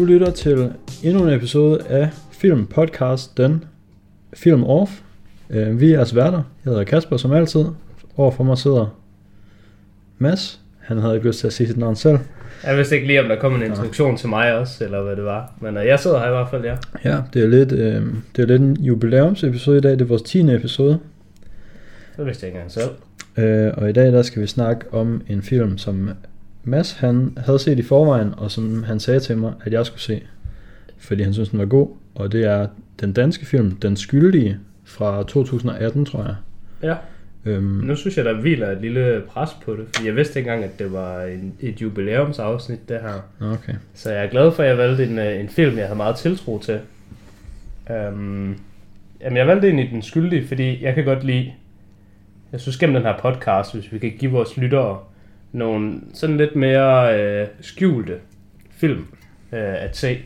Du lytter til endnu en episode af Film Podcast, den Film Off. Øh, Vi er jeres værter. Jeg hedder Kasper, som altid. Overfor mig sidder Mads. Han havde ikke lyst til at sige sit navn selv. Jeg vidste ikke lige, om der kom en introduktion til mig også, eller hvad det var. Men uh, jeg sidder her i hvert fald, ja. Ja, det er lidt, øh, det er lidt en jubilæumsepisode i dag. Det er vores 10. episode. Det vidste jeg ikke engang selv. Øh, og i dag der skal vi snakke om en film, som Mads han havde set i forvejen, og som han sagde til mig, at jeg skulle se, fordi han synes den var god. Og det er den danske film, Den Skyldige, fra 2018, tror jeg. Ja. Øhm, Nu synes jeg, der hviler et lille pres på det, fordi jeg vidste ikke engang, at det var en, et jubilæumsafsnit, det her. okay. Så jeg er glad for, at jeg valgte en, øh, en film, jeg havde meget tiltro til. Um, jamen, jeg valgte egentlig Den Skyldige, fordi jeg kan godt lide, jeg synes gennem den her podcast, hvis vi kan give vores lyttere nogle sådan lidt mere øh, skjulte film øh, at se.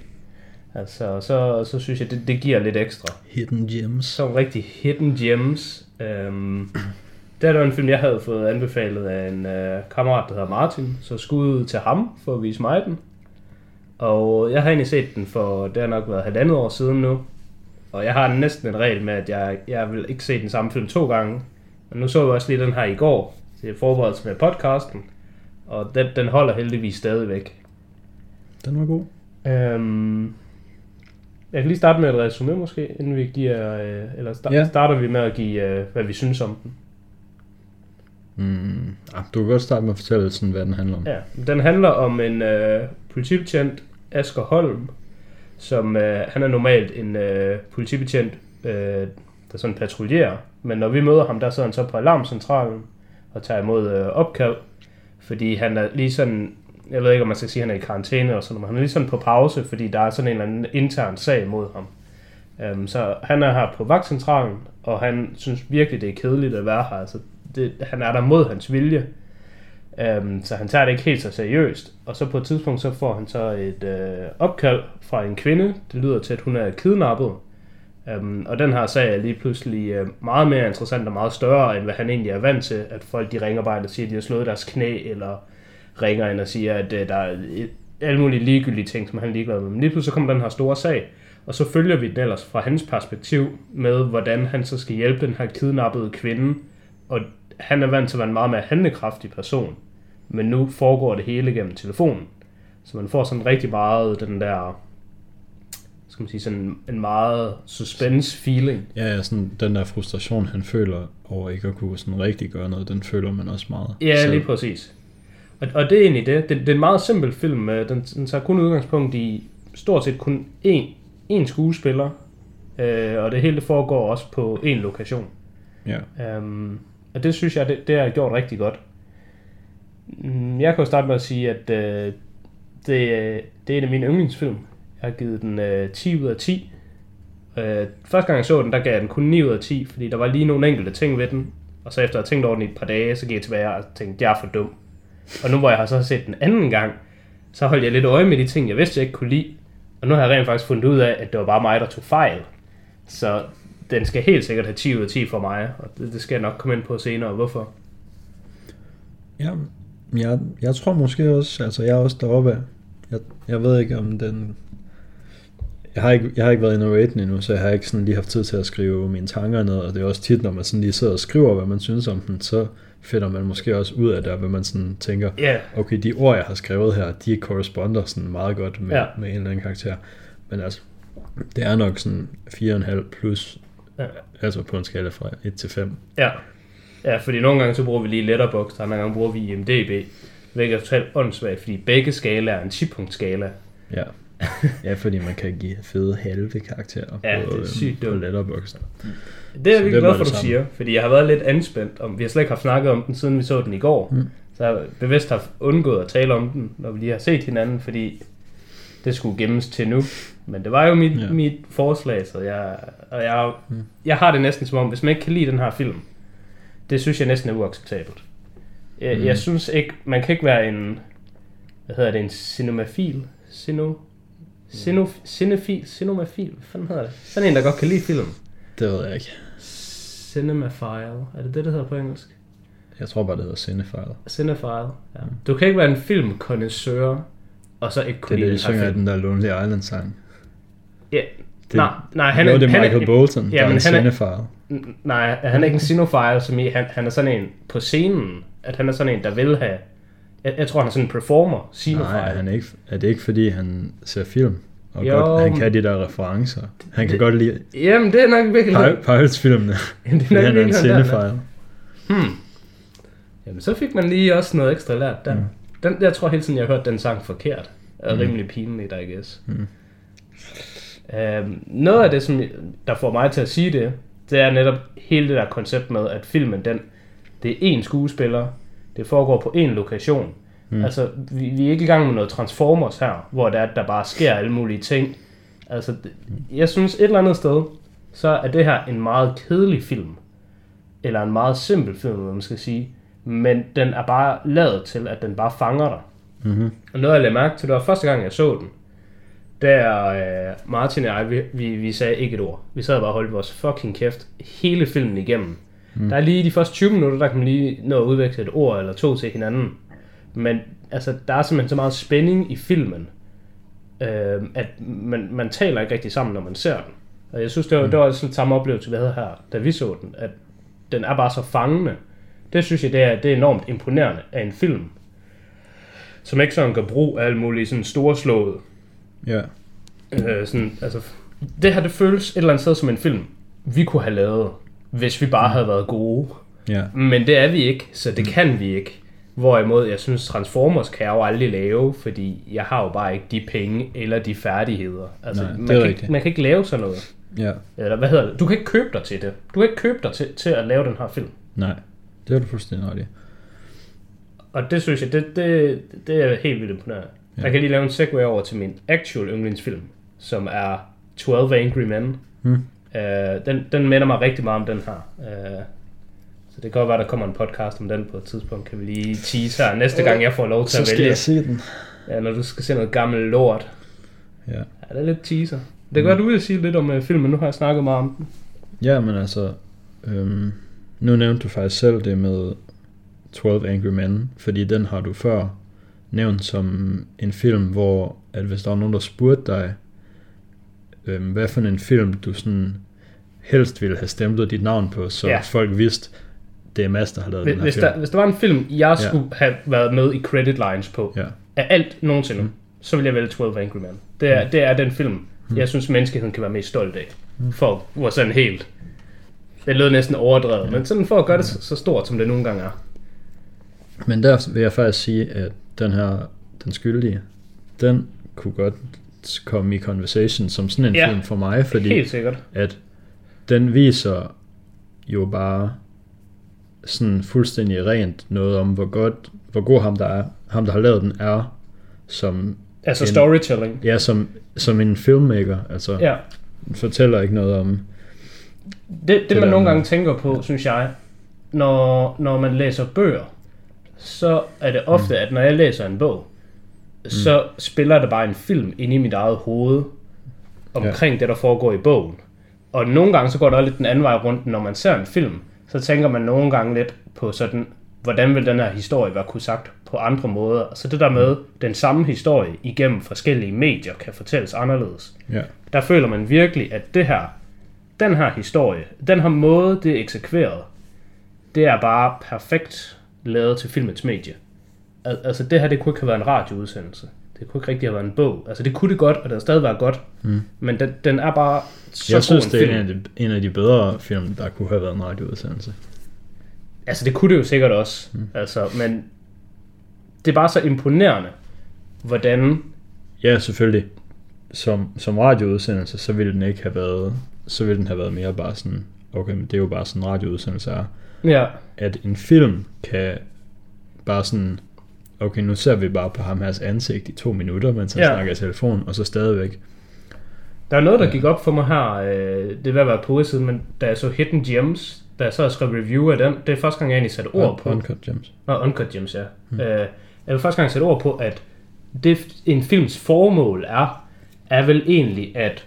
Altså, så, så synes jeg, det, det giver lidt ekstra. Hidden Gems. Sådan rigtig hidden gems. Øhm, det er der en film, jeg havde fået anbefalet af en øh, kammerat, der hedder Martin. Så skud til ham for at vise mig den. Og jeg har egentlig set den for, det har nok været halvandet år siden nu. Og jeg har næsten en regel med, at jeg, jeg vil ikke se den samme film to gange. Men nu så jeg også lige den her i går, til forberedelse med podcasten. Og den, den holder heldigvis stadigvæk. Den var god. Øhm, jeg kan lige starte med et resume måske, inden vi giver, øh, eller sta- Ja. starter vi med at give, øh, hvad vi synes om den. Mm, ah, du kan godt starte med at fortælle, sådan, hvad den handler om. Ja, den handler om en øh, politibetjent, Asger Holm, som øh, han er normalt en øh, politibetjent, øh, der sådan patruljerer, men når vi møder ham, der sidder han så på alarmcentralen og tager imod øh, opkald, fordi han er lige sådan, jeg ved ikke om man skal sige, at han er i karantæne og sådan noget, men han er lige sådan på pause, fordi der er sådan en eller anden intern sag mod ham. Um, så han er her på vagtcentralen, og han synes virkelig, det er kedeligt at være her. Altså, det, han er der mod hans vilje. Um, så han tager det ikke helt så seriøst. Og så på et tidspunkt, så får han så et øh, opkald fra en kvinde. Det lyder til, at hun er kidnappet. Øhm, og den her sag er lige pludselig øh, meget mere interessant og meget større, end hvad han egentlig er vant til. At folk de ringer bare ind og siger, at de har slået deres knæ, eller ringer ind og siger, at øh, der er et, alle mulige ligegyldige ting, som han er ligeglad med. Men lige pludselig så kommer den her store sag, og så følger vi den ellers fra hans perspektiv med, hvordan han så skal hjælpe den her kidnappede kvinde. Og han er vant til at være en meget mere handlekraftig person. Men nu foregår det hele gennem telefonen. Så man får sådan rigtig meget den der, skal man sige, sådan en meget suspense feeling. Ja, ja, sådan den der frustration, han føler over ikke at kunne sådan rigtig gøre noget, den føler man også meget. Ja, selv. lige præcis. Og, og det er egentlig det. det. Det er en meget simpel film. øh, Den, den tager kun udgangspunkt i stort set kun én, én skuespiller. Øh, og det hele foregår også på én lokation. Ja. Um, og det synes jeg, det, det er gjort rigtig godt. Mm, Jeg kan jo starte med at sige, at øh, det, øh, det er en af mine yndlingsfilm. Jeg har givet den øh, 10 ud af 10. Øh, første gang jeg så den, der gav jeg den kun 9 ud af 10, fordi der var lige nogle enkelte ting ved den. Og så efter at have tænkt over den i et par dage, så gik jeg tilbage og tænkte, jeg er for dum. Og nu hvor jeg har så set den anden gang, så holdt jeg lidt øje med de ting, jeg vidste, jeg ikke kunne lide. Og nu har jeg rent faktisk fundet ud af, at det var bare mig, der tog fejl. Så den skal helt sikkert have 10 ud af 10 for mig, og det, det skal jeg nok komme ind på senere, hvorfor. Ja, jeg, jeg tror måske også, altså jeg er også deroppe af. Jeg, jeg ved ikke om den... Jeg har, ikke, jeg har ikke været inde og rate den endnu, så jeg har ikke sådan lige haft tid til at skrive mine tanker ned, og det er også tit, når man sådan lige sidder og skriver, hvad man synes om den, så finder man måske også ud af det, hvad man sådan tænker, Ja, okay, de ord, jeg har skrevet her, de corresponder sådan meget godt med, ja. med en eller anden karakter. Men altså, det er nok sådan 4,5 plus, Ja. altså på en skala fra 1 til 5. ja. Ja, fordi nogle gange så bruger vi lige Letterboxd, andre gange bruger vi IMDB, hvilket er totalt åndssvagt, fordi begge skalaer er en 10-punkt skala. Ja. Ja, fordi man kan give fede halve karakterer Ja, på, det er øhm, sygt på dumt. Letterboxd. Det er jeg virkelig glad for, du siger, fordi jeg har været lidt anspændt. Om, vi har slet ikke haft snakket om den, siden vi så den i går. Mm. Så jeg har bevidst haft undgået at tale om den, når vi lige har set hinanden, fordi det skulle gemmes til nu. Men det var jo mit, Ja. mit forslag, så jeg, og jeg, Mm. jeg har det næsten som om, hvis man ikke kan lide den her film, det synes jeg næsten er uacceptabelt. Jeg, Mm. mm. jeg synes ikke, man kan ikke være en, hvad hedder det, en cinemafil? Cino, cino, cinefil? Cinemafil? Hvad fanden hedder det? Sådan en, der godt kan lide film. Det ved jeg ikke. Cinemafile. Er det det, det hedder på engelsk? Jeg tror bare, det hedder Cinefile. Cinephile. Ja. Du kan ikke være en filmkondensør og så ikke Det kunne det, lide de den synger film. den der Lonely Island sang. Ja, Det, nej, nej, han jo, er, det er han Michael er, Bolton, ja, der er en han er-. N- Nej, han er ikke en cinefile, som i, han, han er sådan en på scenen, at han er sådan en, der vil have, jeg, jeg tror, han er sådan en performer, cinefile. Nej, han er, ikke, er det ikke fordi, han ser film? Og Jo, godt, han kan de der referencer. Han kan det- godt lide Jamen, det er nok virkelig... Pir- Pirates-filmene. det fordi er nok han er en. Hmm. Jamen, så fik man lige også noget ekstra lært der. Mm. Den, jeg tror hele tiden, jeg har hørt den sang forkert. Er Mm. rimelig pinligt, I guess. Mm. Øhm, noget af det, som der får mig til at sige det, det er netop hele det der koncept med, at filmen, den, det er én skuespiller, det foregår på én lokation. Mm. Altså, vi, vi er ikke i gang med noget Transformers her, hvor det er, at der bare sker alle mulige ting. Altså, det, jeg synes et eller andet sted, så er det her en meget kedelig film. Eller en meget simpel film, hvad man skal sige. Men den er bare lavet til, at den bare fanger dig. Mm-hmm. Og noget jeg lagde mærke til, det var første gang, jeg så den. Der øh, Martin og jeg, vi, vi, vi sagde ikke et ord. Vi sad bare og holdt vores fucking kæft hele filmen igennem. Mm. Der er lige de første 20 minutter, der kan man lige nå at udveksle et ord eller to til hinanden. Men altså, der er simpelthen så meget spænding i filmen, øh, at man, man taler ikke rigtig sammen, når man ser den. Og jeg synes, det var, mm. det var sådan samme oplevelse, vi havde her, da vi så den, at den er bare så fangende. Det synes jeg, det er, det er enormt imponerende af en film, som ikke sådan gør brug af alle mulige sådan storslåede Ja. Øh, sådan, altså, det her, det føles et eller andet sted som en film, vi kunne have lavet, hvis vi bare havde været gode. Ja. Men det er vi ikke, så det kan vi ikke. Hvorimod, jeg synes, Transformers kan jeg jo aldrig lave, fordi jeg har jo bare ikke de penge eller de færdigheder. Altså, Nej, man, kan rigtigt. ikke, man kan ikke lave sådan noget. Ja. Eller hvad hedder det? Du kan ikke købe dig til det. Du kan ikke købe dig til, til at lave den her film. Nej. Det er du fuldstændig ret i. Og det synes jeg, det, det, det er helt vildt imponerende. Ja. Jeg kan lige lave en segue over til min actual yndlingsfilm, som er 12 Angry Men. Hmm. Uh, den, den minder mig rigtig meget om den her. Uh, så det kan godt være, der kommer en podcast om den på et tidspunkt. Kan vi lige tease her næste gang, jeg får lov til Så at skal vælge. jeg se den. Ja, når du skal se noget gammelt lort. Ja. Ja, det er lidt teaser. Det kan være, du vil sige lidt om uh, filmen. Nu har jeg snakket meget om den. Ja, men altså, øhm, nu nævnte du faktisk selv det med 12 Angry Men, fordi den har du før nævnt som en film, hvor at hvis der var nogen, der spurgte dig, øhm, hvad for en film du sådan helst ville have stemplet dit navn på, så Ja. ja. folk vidste, det er Mads, der har lavet Hvis, den her hvis, film. der, hvis der var en film, jeg skulle have været med i credit lines på, Ja. af alt nogensinde, mm. så vil jeg vælge 12 Angry Men. Det er, mm. det er den film, mm. jeg synes, menneskeheden kan være mest stolt af. Mm. For hvor sådan helt... Det lød næsten overdrevet, men sådan for at gøre det så, så stort, som det nogle gange er. Men der vil jeg faktisk sige, at den her, den skyldige, den kunne godt komme i conversation som sådan en Ja. ja. film for mig, fordi at den viser jo bare sådan fuldstændig rent noget om, hvor godt, hvor god ham der er, ham der har lavet den er, som, Altså En- storytelling. ja, som, som en filmmaker, altså Ja. fortæller ikke noget om, Det, det, det man nogle gange tænker på, synes jeg, når, når man læser bøger, så er det ofte, at når jeg læser en bog, så spiller der bare en film inde i mit eget hoved omkring ja. det, der foregår i bogen. Og nogle gange så går der lidt den anden vej rundt, når man ser en film, så tænker man nogle gange lidt på sådan, hvordan vil den her historie være kunne sagt på andre måder. Så det der med, den samme historie igennem forskellige medier kan fortælles anderledes ja, der føler man virkelig, at det her, den her historie, den her måde, det er eksekveret, det er bare perfekt lavet til filmets medie. Al- Altså det her, det kunne ikke have været en radioudsendelse. Det kunne ikke rigtig have været en bog. Altså det kunne det godt, og det har stadig været godt. Mm. Men den, den er bare så jeg synes en det film. er en af, de, en af de bedre film, der kunne have været en radioudsendelse. Altså det kunne det jo sikkert også. Mm. Altså, men det er bare så imponerende, hvordan... Ja, selvfølgelig. Som, som radioudsendelse, så ville den ikke have været, så ville den have været mere bare sådan, okay, men det er jo bare sådan en radioudsendelse er. Ja, At en film kan bare sådan, okay, nu ser vi bare på ham her ansigt i to minutter, mens han Ja. ja. snakker i telefon, og så stadigvæk. Der er noget, der gik op for mig her, øh, det er ved at være på siden, men da jeg så Hidden Gems, da jeg så skrev review af den, det er første gang, jeg egentlig satte ord på. Uncut Gems. Nå, Uncut Gems, ja. Mm. Øh, jeg vil første gang sætte ord på, at det en films formål er, er vel egentlig at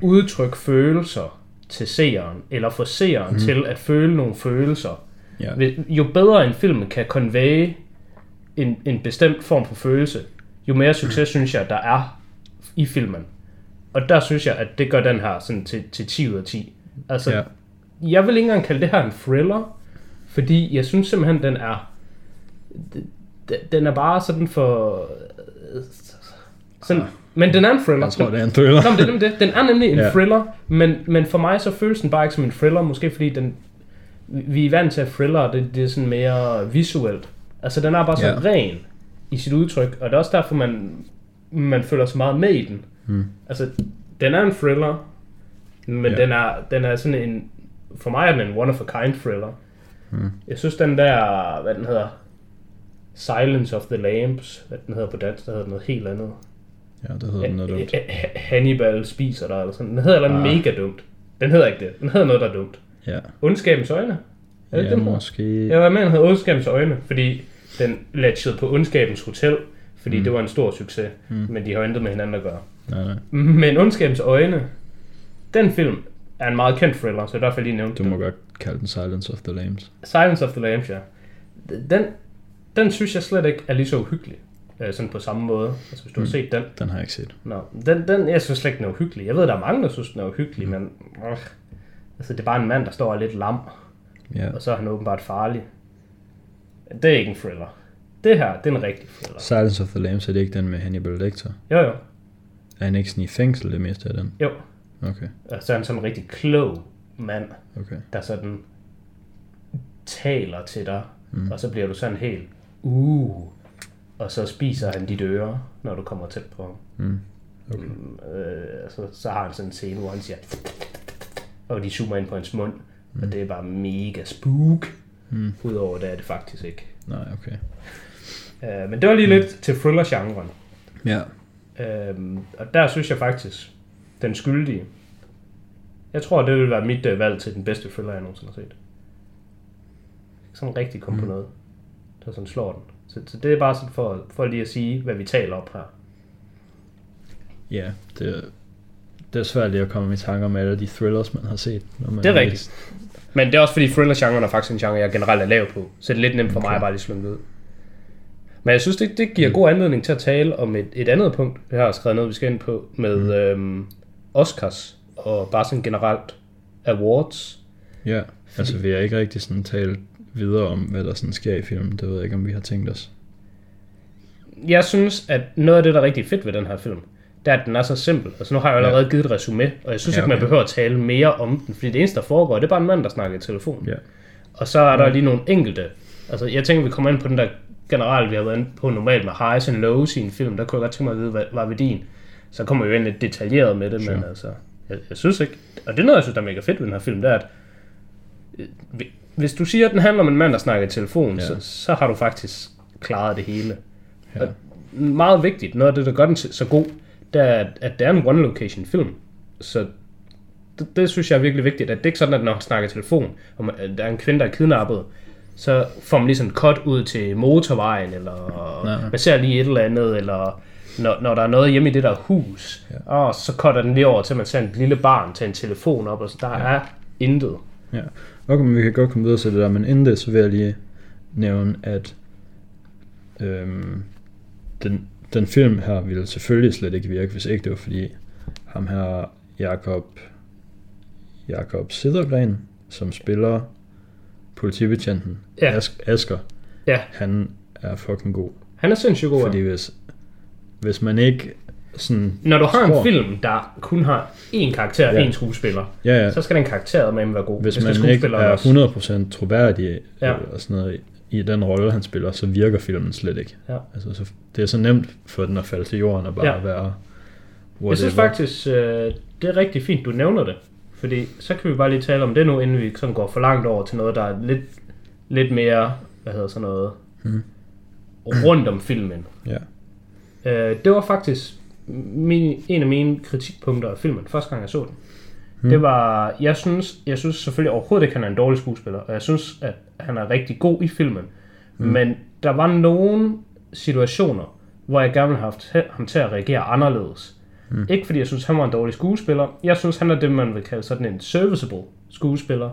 udtrykke følelser til seeren, eller få seeren mm. til at føle nogle følelser. Ja. Jo bedre en film kan convey en, en bestemt form for følelse, jo mere succes synes jeg, der er i filmen. Og der synes jeg, at det gør den her sådan til, til 10 ud af 10. Altså, Ja. jeg vil ikke engang kalde det her en thriller, fordi jeg synes simpelthen, den er... den- er bare sådan for... Sådan, men den er en thriller. Jeg tror, det er en thriller. Nå, men det er nemlig det. Den er nemlig en ja. thriller, men, men for mig så føles den bare ikke som en thriller, måske fordi den, vi er vant til at thriller, det, det er sådan mere visuelt. Altså den er bare så Ja. ja. ren i sit udtryk, og det er også derfor, man, man føler så meget med i den. Mm. Altså, den er en thriller, men Ja. ja. den, er, den er sådan en, for mig er den en one-of-a-kind thriller. Mm. Jeg synes den der, hvad den hedder, Silence of the Lambs, hvad den hedder på dansk, der hedder noget helt andet. Ja, det hedder noget dumt. Ha- Hannibal spiser dig, eller sådan. Den hedder noget Ah. mega dumt. Den hedder ikke det. Den hedder noget, der er dumt. Ja, Ondskabens øjne. Er det ja den måske. Jeg var med, den hedder Ondskabens øjne, fordi den latchede på Ondskabens Hotel, fordi Mm. mm. det var en stor succes, Mm. mm. men de har intet med hinanden at gøre. Nej, nej. Men Ondskabens øjne, den film er en meget kendt thriller, så det er derfor jeg lige nævnte Du den. må godt kalde den Silence of the Lambs. Silence of the Lambs, ja. Den, den synes jeg slet ikke er lige så uhyggelig. Øh, sådan på samme måde. Altså hvis du Mm. har set den. Den har jeg ikke set. Nå, den, den, jeg synes slet ikke, den er uhyggelig. Jeg ved, der er mange, der synes, den er uhyggelig, men... Øh, altså, det er bare en mand, der står og er lidt lam, Ja. og så er han åbenbart farlig. Det er ikke en thriller. Det her, det er en rigtig thriller. Silence of the Lambs er det ikke den med Hannibal Lecter? Jo, jo. Er han ikke sådan i fængsel det meste af den? Jo. Okay, Og så er han sådan en rigtig klog mand, okay. der sådan taler til dig, Mm. og så bliver du sådan helt, uh, og så spiser han dit øre, når du kommer tæt på ham. Mm. Okay. Mm, øh, så, så har han sådan en scene, hvor han siger, og de zoomer ind på hans mund, mm. og det er bare mega spook. Mm. Udover det er det faktisk ikke. Nej, okay. Uh, men det var lige lidt til thriller-genren. Ja. Uh, og der synes jeg faktisk, den skyldige, jeg tror, det vil være mit uh, valg til den bedste thriller, jeg nogensinde har set. Sådan rigtig kom mm. på Mm. noget, der sådan slår den. Så, så det er bare sådan for, for lige at sige, hvad vi taler op her. Ja, det, det er svært lige at komme i tanke om alle de thrillers, man har set. Når man Det er rigtigt. Men det er også fordi thriller-genren er faktisk en genre, jeg generelt er lav på. Så det er lidt nemt for mig Okay. at bare lige slå ud. Men jeg synes, det, det giver god anledning til at tale om et, et andet punkt, jeg har skrevet noget, vi skal ind på, med mm. øhm, Oscars og bare sådan generelt awards. Ja, altså vi har ikke rigtig sådan talt videre om, hvad der sådan sker i filmen. Det ved jeg ikke, om vi har tænkt os. Jeg synes, at noget af det, der er rigtig fedt ved den her film, det er, at den er så simpel. Altså nu har jeg allerede givet et resume, og jeg synes Ja, ikke, man okay. behøver at tale mere om den, fordi det eneste, der foregår, det er bare en mand, der snakker i telefon. Ja. Og så er der lige nogle enkelte. Altså, jeg tænker, vi kommer ind på den der generelt, vi har været inde på normalt med highs and lows i en film. Der kunne jeg godt tænke mig at vide, hvad var værdien. Så kommer vi jo ind lidt detaljeret med det, Sure. men altså, jeg, jeg, synes ikke... Og det er noget, jeg synes, der er mega fedt ved den her film, det er, at øh, vi- hvis du siger, at den handler om en mand, der snakker i telefon, Ja. så, så har du faktisk klaret det hele. Ja. Og meget vigtigt, noget af det, der gør den så god, det er, at, det er en one-location film. Så det, det, synes jeg er virkelig vigtigt, at det ikke er sådan, at når han snakker telefon, og man- der er en kvinde, der er kidnappet, så får man lige sådan cut ud til motorvejen, eller Nej, man ser lige et eller andet, eller når, når der er noget hjemme i det der hus, Ja. og så cutter den lige over til, at man ser en lille barn tage en telefon op, og så der ja. er intet. Ja. Okay, men vi kan godt komme videre til det der, men inden det, så vil jeg lige nævne, at øhm, den, den film her ville selvfølgelig slet ikke virke, hvis ikke det var fordi ham her, Jakob, Jakob Siddergren, som spiller politibetjenten, Ja. Ask, Asger, Ja. han er fucking god. Han er sindssygt god. Fordi hvis, hvis man ikke sådan... Når du har en tror- film, der kun har én karakter og Ja. én skuespiller, Ja, ja. så skal den karakter med være god. Hvis det man ikke er også. 100% troværdig ja. og sådan noget i den rolle, han spiller, så virker filmen slet ikke. Ja. Altså, så, det er så nemt for den at falde til jorden og bare Ja. være whatever. Jeg synes faktisk, øh, det er rigtig fint, du nævner det. Fordi så kan vi bare lige tale om det nu, inden vi sådan går for langt over til noget, der er lidt, lidt mere, hvad hedder sådan noget, Mhm. rundt om filmen. Ja. Øh, det var faktisk min, en af mine kritikpunkter af filmen, første gang jeg så den. Hmm. Det var, jeg synes, jeg synes selvfølgelig overhovedet ikke, han er en dårlig skuespiller, og jeg synes, at han er rigtig god i filmen. Hmm. Men der var nogle situationer, hvor jeg gerne ville have haft ham til at reagere anderledes. Hmm. Ikke fordi jeg synes, han var en dårlig skuespiller. Jeg synes, han er det, man vil kalde sådan en serviceable skuespiller.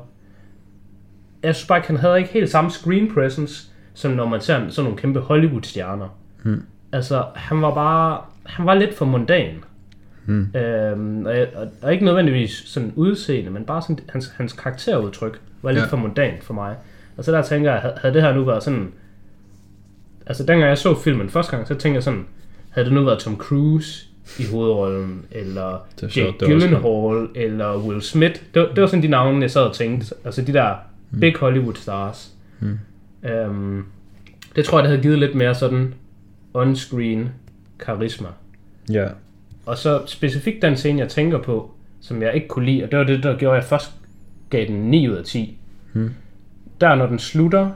Jeg synes bare ikke, han havde ikke helt samme screen presence, som når man ser sådan nogle kæmpe Hollywood-stjerner. Hmm. altså, han var bare, han var lidt for mundan. Mm. Øhm, og, og, og, ikke nødvendigvis sådan udseende, men bare sådan, hans, hans karakterudtryk var lidt Ja. for mundan for mig. Og så der tænker jeg, havde- det her nu været sådan... Altså, dengang jeg så filmen første gang, så tænkte jeg sådan, havde det nu været Tom Cruise i hovedrollen, eller er Jake Gyllenhaal, eller Will Smith. Det, var- det var sådan de navne, jeg sad og tænkte. Altså de der big Hollywood stars. Mm. Øhm, det tror jeg, det havde givet lidt mere sådan on-screen karisma. Ja. Og så specifikt den scene, jeg tænker på, som jeg ikke kunne lide, og det var det, der gjorde, at jeg først gav den 9 ud af 10. Hmm. Der, når den slutter,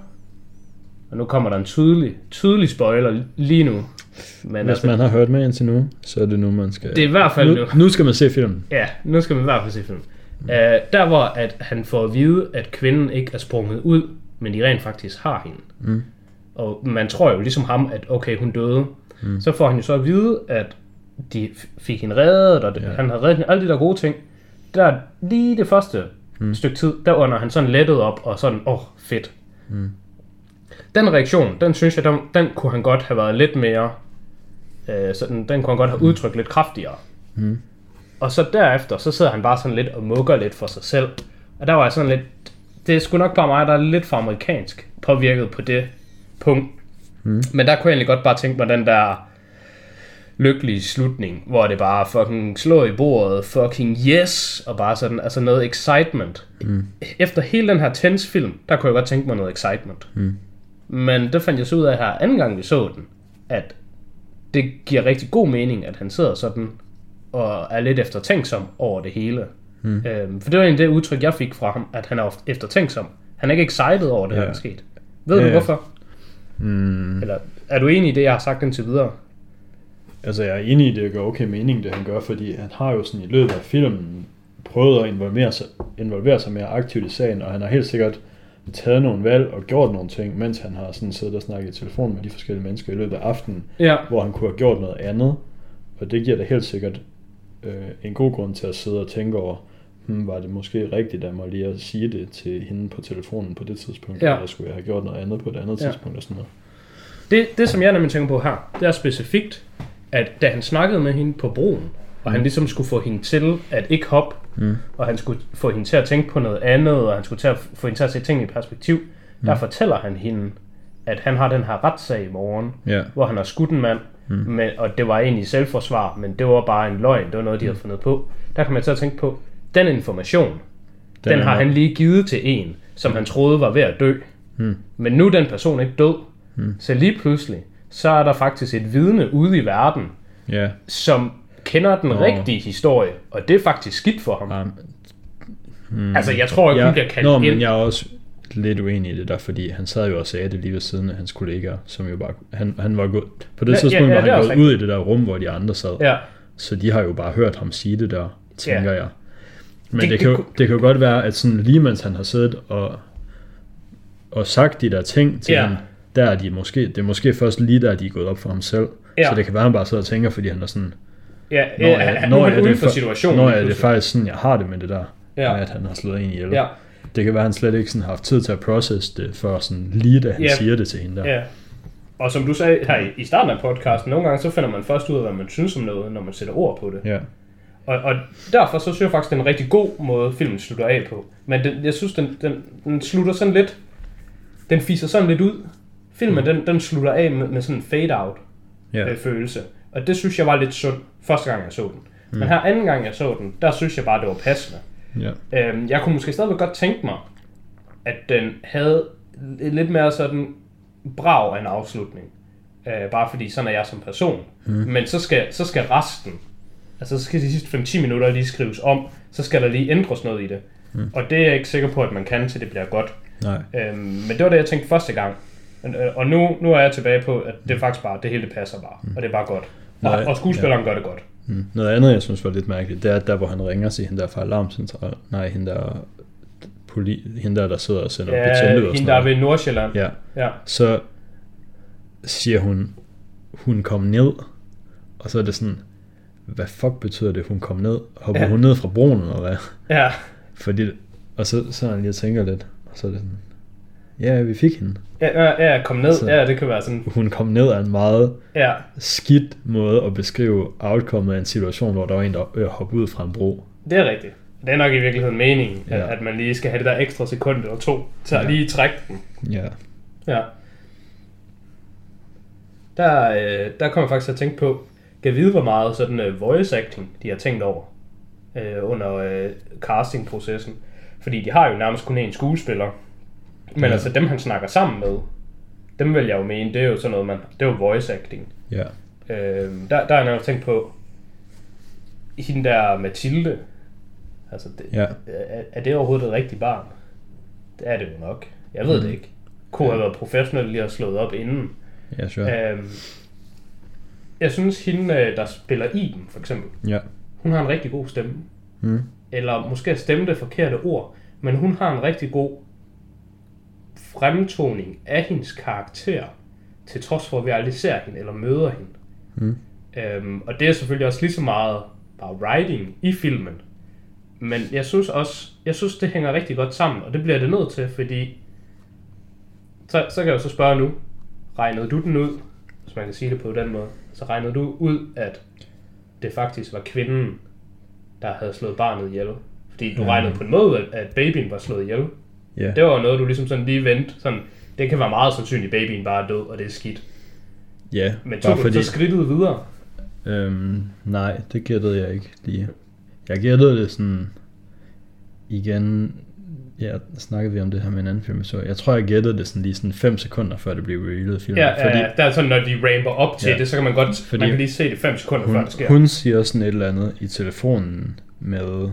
og nu kommer der en tydelig, tydelig spoiler lige nu. Men Hvis altså, man har hørt med indtil nu, så er det nu, man skal... det er i hvert fald nu. nu, nu skal man se filmen. Ja, nu skal man i hvert fald se filmen. Mm. Uh, der hvor at han får at vide, at kvinden ikke er sprunget ud, men de rent faktisk har hende. Mm. Og man tror jo ligesom ham, at okay, hun døde. Mm. Så får han jo så at vide, at de fik hende reddet, og det, Ja. han havde reddet hende, alle de der gode ting. Der lige det første mm. stykke tid, der under han sådan lettet op, og sådan, åh, oh, fedt. Mm. Den reaktion, den synes jeg, den, den kunne han godt have været lidt mere, øh, sådan, den kunne han godt have udtrykt lidt kraftigere. Mm. Og så derefter, så sidder han bare sådan lidt og mukker lidt for sig selv. Og der var jeg sådan lidt, det er sgu nok bare mig, der er lidt for amerikansk påvirket på det punkt. Mm. Men der kunne jeg egentlig godt bare tænke mig den der lykkelige slutning, hvor det bare fucking slår i bordet, fucking yes, og bare sådan, altså noget excitement. Mm. Efter hele den her tense film, der kunne jeg godt tænke mig noget excitement. Mm. Men det fandt jeg så ud af her anden gang vi så den, at det giver rigtig god mening, at han sidder sådan og er lidt eftertænksom over det hele. Mm. Øhm, for det var egentlig det udtryk, jeg fik fra ham, at han er eftertænksom. Han er ikke excited over det, Ja. her, der er sket. Ved Ja, du hvorfor? Mm. Eller er du enig i det, jeg har sagt indtil videre? Altså, jeg er enig i, det gør okay mening, det han gør, fordi han har jo sådan i løbet af filmen prøvet at involvere sig, involvere sig mere aktivt i sagen, og han har helt sikkert taget nogle valg og gjort nogle ting, mens han har sådan siddet og snakket i telefon med de forskellige mennesker i løbet af aftenen, Ja. hvor han kunne have gjort noget andet, og det giver da helt sikkert øh, en god grund til at sidde og tænke over, hmm, var det måske rigtigt af mig lige at sige det til hende på telefonen på det tidspunkt, Ja. eller skulle jeg have gjort noget andet på et andet Ja. tidspunkt og sådan noget. Det, det, som jeg nemlig tænker på her, det er specifikt, at da han snakkede med hende på broen, og han ligesom skulle få hende til at ikke hoppe, Mm. og han skulle få hende til at tænke på noget andet, og han skulle til at få hende til at se ting i perspektiv, mm. der fortæller han hende, at han har den her retssag i morgen, Ja. hvor han har skudt en mand, mm. men, og det var egentlig selvforsvar, men det var bare en løgn, det var noget, de havde fundet på. Der kan man at tænke på, den information, den, den har han lige givet til en, som han troede var ved at dø. Mm. Men nu er den person ikke død. Mm. Så lige pludselig, så er der faktisk et vidne ude i verden, Ja. som kender den Nå. rigtige historie, og det er faktisk skidt for ham. Um, Mm. Altså, jeg tror ikke, hun bliver kaldt Nå, ind. men jeg er også lidt uenig i det der, fordi han sad jo og sagde det lige ved siden af hans kollegaer, som jo bare, han, han var gået, på det Ja, tidspunkt ja, ja, var han gået ud i det der rum, hvor de andre sad, Ja, så de har jo bare hørt ham sige det der, tænker Ja. jeg. Men Det- det, kan jo, det kan jo godt være, at sådan lige mens han har siddet og, og sagt de der ting til Ja. ja. ham, der er de måske, det er måske først lige der, de er gået op for ham selv. Ja. Så det kan være, at han bare sidder og tænker, fordi han er sådan, ja, når ja er, han, er han ude for situationen. Når er det pludselig. faktisk sådan, jeg har det med det der, Ja. ja. at han har slået en ihjel. Ja, Det kan være, at han slet ikke sådan har haft tid til at processe det, før sådan lige da han Ja. siger det til hende der. ja. Og som du sagde her i- i starten af podcasten, nogle gange så finder man først ud af, hvad man synes om noget, når man sætter ord på det. Ja. Og, og derfor så synes jeg faktisk, det er en rigtig god måde, filmen slutter af på. Men den, jeg synes, den, den, den slutter sådan lidt... Den fiser sådan lidt ud. Filmen, mm. den, den slutter af med, med sådan en fade-out Ja. øh, følelse. Og det synes jeg var lidt sundt, første gang jeg så den. Mm. Men her anden gang jeg så den, der synes jeg bare, det var passende. ja. Øhm, jeg kunne måske stadigvæk godt tænke mig, at den havde lidt mere sådan brav af en afslutning. Øh, bare fordi sådan er jeg som person. Mm. Men så skal, så skal resten, altså så skal de sidste 5-10 minutter lige skrives om, så skal der lige ændres noget i det. Mm. Og det er jeg ikke sikker på, at man kan, til det bliver godt. Nej. Øhm, men det var det, jeg tænkte første gang. Men, øh, Og nu, nu er jeg tilbage på, at det er faktisk bare, det hele det passer bare. Og det er bare godt. Og, Nej, og skuespilleren gør det godt. Mm. Noget andet, jeg synes var lidt mærkeligt, det er, at der, hvor han ringer til hende der fra alarmcentral, nej, hende der, poli, hende der, der sidder og sender Ja, betjente ud hende der er ved Nordsjælland. Ja, Ja. så siger hun, hun kom ned, og så er det sådan, hvad fuck betyder det, hun kom ned? Hopper Ja. hun ned fra broen, eller hvad? Ja, Fordi, og så, så han lige tænker lidt, og så er det sådan, Ja, vi fik hende. Ja, ja, ja kom ned. Så- Ja, det kan være sådan. Hun kom ned af en meget Ja, skidt måde at beskrive outcomeet af en situation, hvor der var en, der var ved at hoppe ud fra en bro. det er rigtigt. Det er nok i virkeligheden meningen, ja. At, at man lige skal have det der ekstra sekund eller to, til at Ja. lige trække den. Ja. Ja. Der, øh, der kommer jeg faktisk til at tænke på, kan vide, hvor meget sådan øh, voice acting, de har tænkt over øh, under øh, castingprocessen. Fordi de har jo nærmest kun én skuespiller. Men Ja. altså dem, han snakker sammen med, dem vil jeg jo mene, det er jo sådan noget, man, det er jo voice acting. Ja. Øh, der, der har jeg nok tænkt på, hende der Mathilde, altså det, Ja. er, er det overhovedet et rigtigt barn? Det er det jo nok. Jeg ved mm. det ikke. Kunne have været professionel lige at slået op inden. Ja, sure. Øhm, jeg synes, hende, øh, der spiller Iben, for eksempel, Ja. hun har en rigtig god stemme. Mm. Eller måske stemme det forkerte ord, men hun har en rigtig god fremtoning af hendes karakter, til trods for, at vi aldrig ser hende eller møder hende. Mm. Øhm, og det er selvfølgelig også lige så meget bare writing i filmen. Men jeg synes også, jeg synes, det hænger rigtig godt sammen, og det bliver det nødt til, fordi så, så kan jeg jo så spørge nu, regnede du den ud, hvis man kan sige det på den måde, så regnede du ud, at det faktisk var kvinden, der havde slået barnet ihjel? Fordi du Mm. regnede på en måde, at babyen var slået ihjel. Ja. Det var jo noget, du ligesom sådan lige vendte. Sådan, det kan være meget sandsynligt, at babyen bare er død, og det er skidt. Ja, Men tog bare du fordi... så skridtet videre? Øhm, nej, det gættede jeg ikke lige. Jeg gættede det sådan... Igen... Ja, snakkede vi om det her med en anden film, så jeg tror, jeg gættede det sådan lige sådan 5 sekunder, før det blev revealet filmen. Ja, fordi, ja, der er sådan, når de ramper op til Ja. det, så kan man godt, Fordi man kan lige se det 5 sekunder før hun, det sker. hun siger sådan et eller andet i telefonen med,